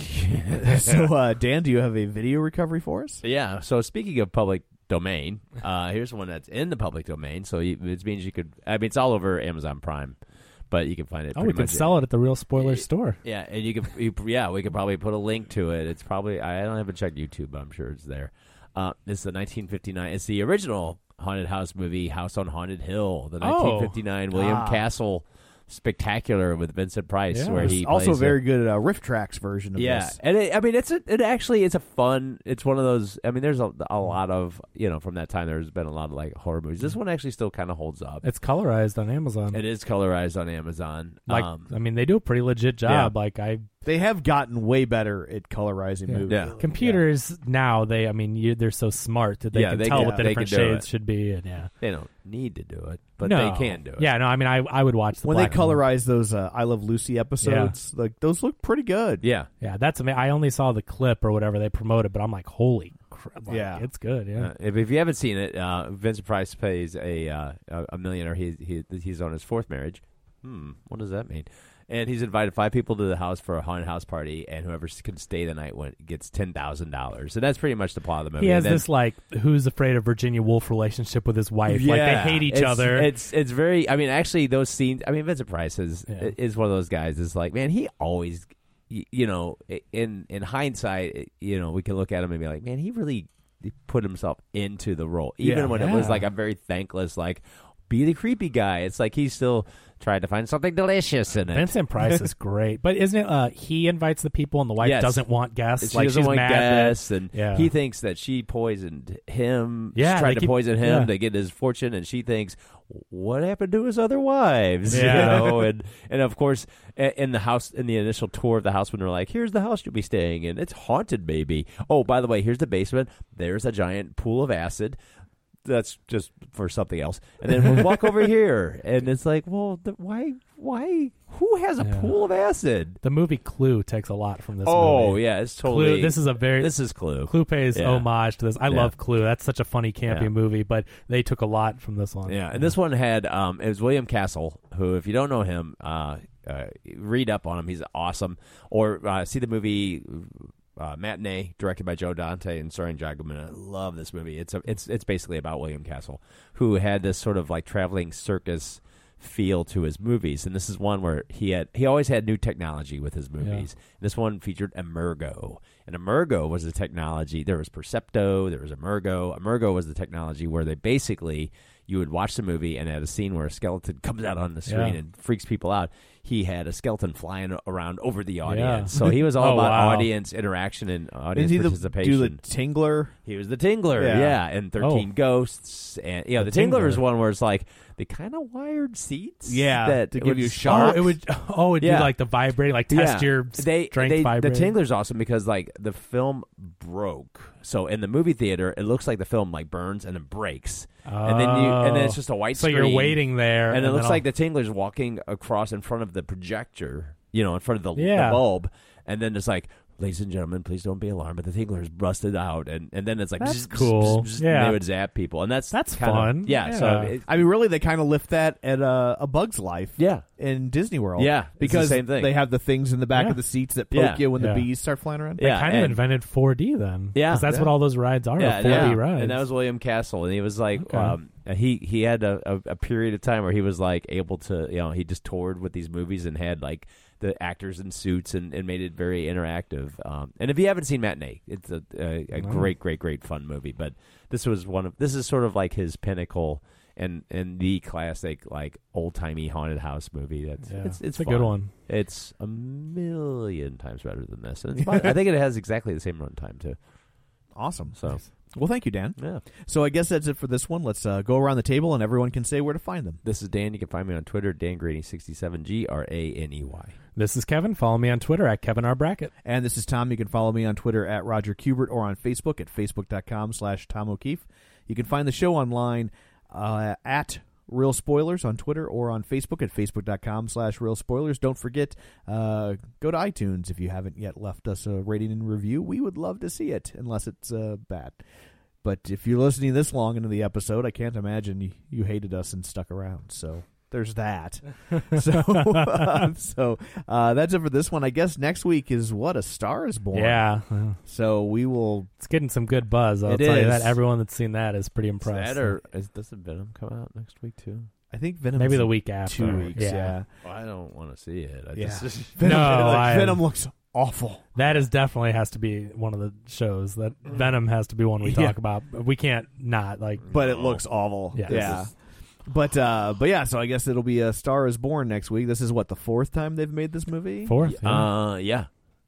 so, uh, Dan, do you have a video recovery for us? yeah. So speaking of public domain, uh, here's one that's in the public domain. So it means you could. I mean, it's all over Amazon Prime, but you can find it. Oh, we could much- sell it at the Real Spoilers store. Yeah, and you can. you, yeah, we could probably put a link to it. It's probably I don't haven't checked YouTube, but I'm sure it's there. Uh, it's the 1959. It's the original haunted house movie, House on Haunted Hill, the Oh. 1959 William Ah. Castle spectacular with Vincent Price, Yeah. where he also plays a very good uh, RiffTrax version of this. yeah, this. and it, I mean it's a, it actually it's a fun. It's one of those. I mean, there's a, a lot of you know from that time. There's been a lot of like horror movies. This one actually still kind of holds up. It's colorized on Amazon. It is colorized on Amazon. like um, I mean, they do a pretty legit job. Like I They have gotten way better at colorizing Yeah. movies. Yeah. computers now they I mean you, they're so smart that they Yeah, can they tell can- what the they different do shades it. should be and yeah. they don't need to do it, but no. they can do it. Yeah, no, I mean I I would watch the When they black and white. colorize those uh, I Love Lucy episodes, like those look pretty good. yeah. Yeah, that's amazing. I only saw the clip or whatever they promoted, but I'm like, holy crap! Like, Yeah. it's good. Yeah, Uh, if, if you haven't seen it, uh, Vincent Price plays a uh, a, a millionaire. He, he he's on his fourth marriage. Hmm, what does that mean? And he's invited five people to the house for a haunted house party, and whoever can stay the night went, gets ten thousand dollars. And that's pretty much the plot of the movie. he has then- this like who's afraid of Virginia Woolf relationship with his wife. Like they hate each It's- other. It's it's very. I mean, actually, those scenes. I mean, Vincent Price is Yeah. is one of those guys. Is like, man, he always, you know, in in hindsight, you know, we can look at him and be like, man, he really put himself into the role, even Yeah. when it was like a very thankless, like, be the creepy guy. It's like he's still trying to find something delicious in it. Vincent Price is great, but isn't it? Uh, he invites the people, and the wife Yes. doesn't want guests. She like doesn't she's want mad that- guests, and Yeah. he thinks that she poisoned him. Yeah, She's trying they to keep- poison him yeah. to get his fortune, and she thinks, "What happened to his other wives?" Yeah. You know, and and of course, a- in the house, in the initial tour of the house, when they're like, "Here's the house you'll be staying in. It's haunted, baby." Oh, by the way, here's the basement. There's a giant pool of acid. That's just for something else. And then we'll walk over here, and it's like, well, the, why, why? Who has a Yeah. pool of acid? The movie Clue takes a lot from this. Oh movie. yeah, it's totally. Clue. This is a very This is Clue. Clue pays Yeah. homage to this. I Yeah. love Clue. That's such a funny, campy movie, but they took a lot from this one. Yeah, and this one had um, it was William Castle, who, if you don't know him, uh, uh, read up on him. He's awesome. Or uh, see the movie uh, Matinee, directed by Joe Dante and starring John Goodman. I love this movie. It's a, it's it's basically about William Castle, who had this sort of like traveling circus feel to his movies. And this is one where he had he always had new technology with his movies. This one featured Emergo. And Emergo was the technology. There was Percepto, there was Emergo. Emergo was the technology where they basically you would watch the movie and at a scene where a skeleton comes out on the screen Yeah. and freaks people out, he had a skeleton flying around over the Yeah. audience. So he was all Oh, about wow. audience interaction and audience Is he the, participation. do the Tingler? He was the Tingler, Yeah. yeah, and Thirteen Oh. Ghosts, and yeah, the, The Tingler Tingler. is one where it's like they kind of wired seats, Yeah, that to give would you start- Oh, it would. Oh, it'd Yeah. do like the vibrating, like test Yeah. your they, strength they, The vibrating. Tingler's awesome because like the film broke, so in the movie theater, it looks like the film like burns and then breaks, and then you and then it's Oh. just a oh. white So screen. you're waiting there, and, it and looks then like the Tingler's walking across in front of the projector, you know, in front of the, the bulb, and then it's like. Ladies and gentlemen, please don't be alarmed, but the Tingler's busted out, and, and then it's like That's bzz, cool. bzz, bzz, Yeah. they would zap people, and that's That's kind of- fun. yeah, so it, I mean, really, they kind of lift that at uh, a Bug's Life. yeah, in Disney World. Yeah, it's the because same thing. they have the things in the back Yeah. of the seats that poke Yeah. you when Yeah. the bees start flying around. They yeah, kind of invented 4D then. Yeah, because that's Yeah. what all those rides are. yeah, 4D yeah. rides. and that was William Castle, and he was like, Okay. um, he he had a, a, a period of time where he was like able to, you know, he just toured with these movies and had like the actors in suits and, and made it very interactive. Um, and if you haven't seen Matinee, it's a, a, a Wow. great, great, great fun movie. But this was one of this is sort of like his pinnacle. And, and the classic like old timey haunted house movie. That's Yeah. it's it's, It's a good one. It's a million times better than this. And it's. I think it has exactly the same runtime too. Awesome. So Well, thank you, Dan. Yeah. So I guess that's it for this one. Let's uh, go around the table and everyone can say where to find them. this is Dan. You can find me on Twitter, Dan Graney67, G R A N E Y. This is Kevin. Follow me on Twitter at Kevin R. Brackett. And this is Tom. You can follow me on Twitter at Roger Kubert or on Facebook at facebook.com slash Tom O'Keefe. You can find the show online uh, at Real Spoilers on Twitter or on Facebook at facebook.com slash Real Spoilers. Don't forget, uh, go to iTunes if you haven't yet left us a rating and review. We would love to see it, unless it's uh, bad. But if you're listening this long into the episode, I can't imagine you, you hated us and stuck around. So there's that. so so uh, that's it for this one. I guess next week is what a star is born. Yeah. So we will. It's getting some good buzz. I'll It tell you that. Everyone that's seen that is pretty Is impressed. that or is, doesn't Venom come out next week too? I think Venom. Maybe the week after. Two weeks. Yeah. Yeah. Well, I don't want to see it. I Yeah. just Venom, No, Venom, I- Venom looks awful. That is definitely has to be one of the shows that Venom has to be one we Yeah. talk about. We can't not like. but it looks awful. Yeah. Yeah. But uh, but yeah, so I guess it'll be a Star is Born next week. This is what the fourth time they've made this movie. Fourth. yeah. uh yeah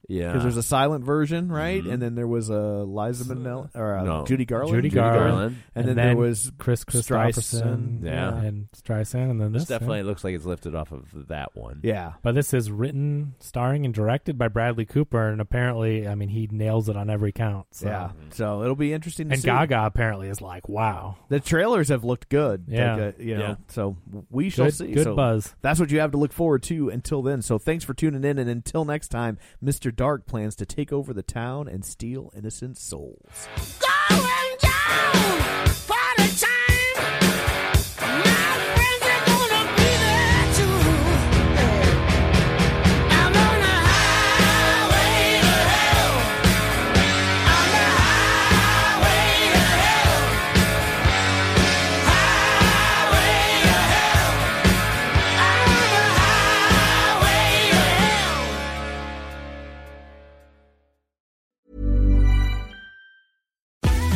yeah Because there's a silent version, right? Mhm. And then there was a Liza Minnelli or uh, No. Judy Garland. Judy Judy Garland. Garland. And, then, there was Kris Kristofferson, Yeah. and Streisand, and then this This definitely looks like it's lifted off of that one. yeah. But this is written, starring, and directed by Bradley Cooper, and apparently, I mean, he nails it on every count. So. Yeah. So it'll be interesting to And see. Gaga apparently is like, wow. The trailers have looked good. Yeah. Like, uh, you know, Yeah. so we shall Good, see. good So buzz. That's what you have to look forward to until then. So thanks for tuning in, and until next time, Mr. Dark plans to take over the town and steal innocent souls. The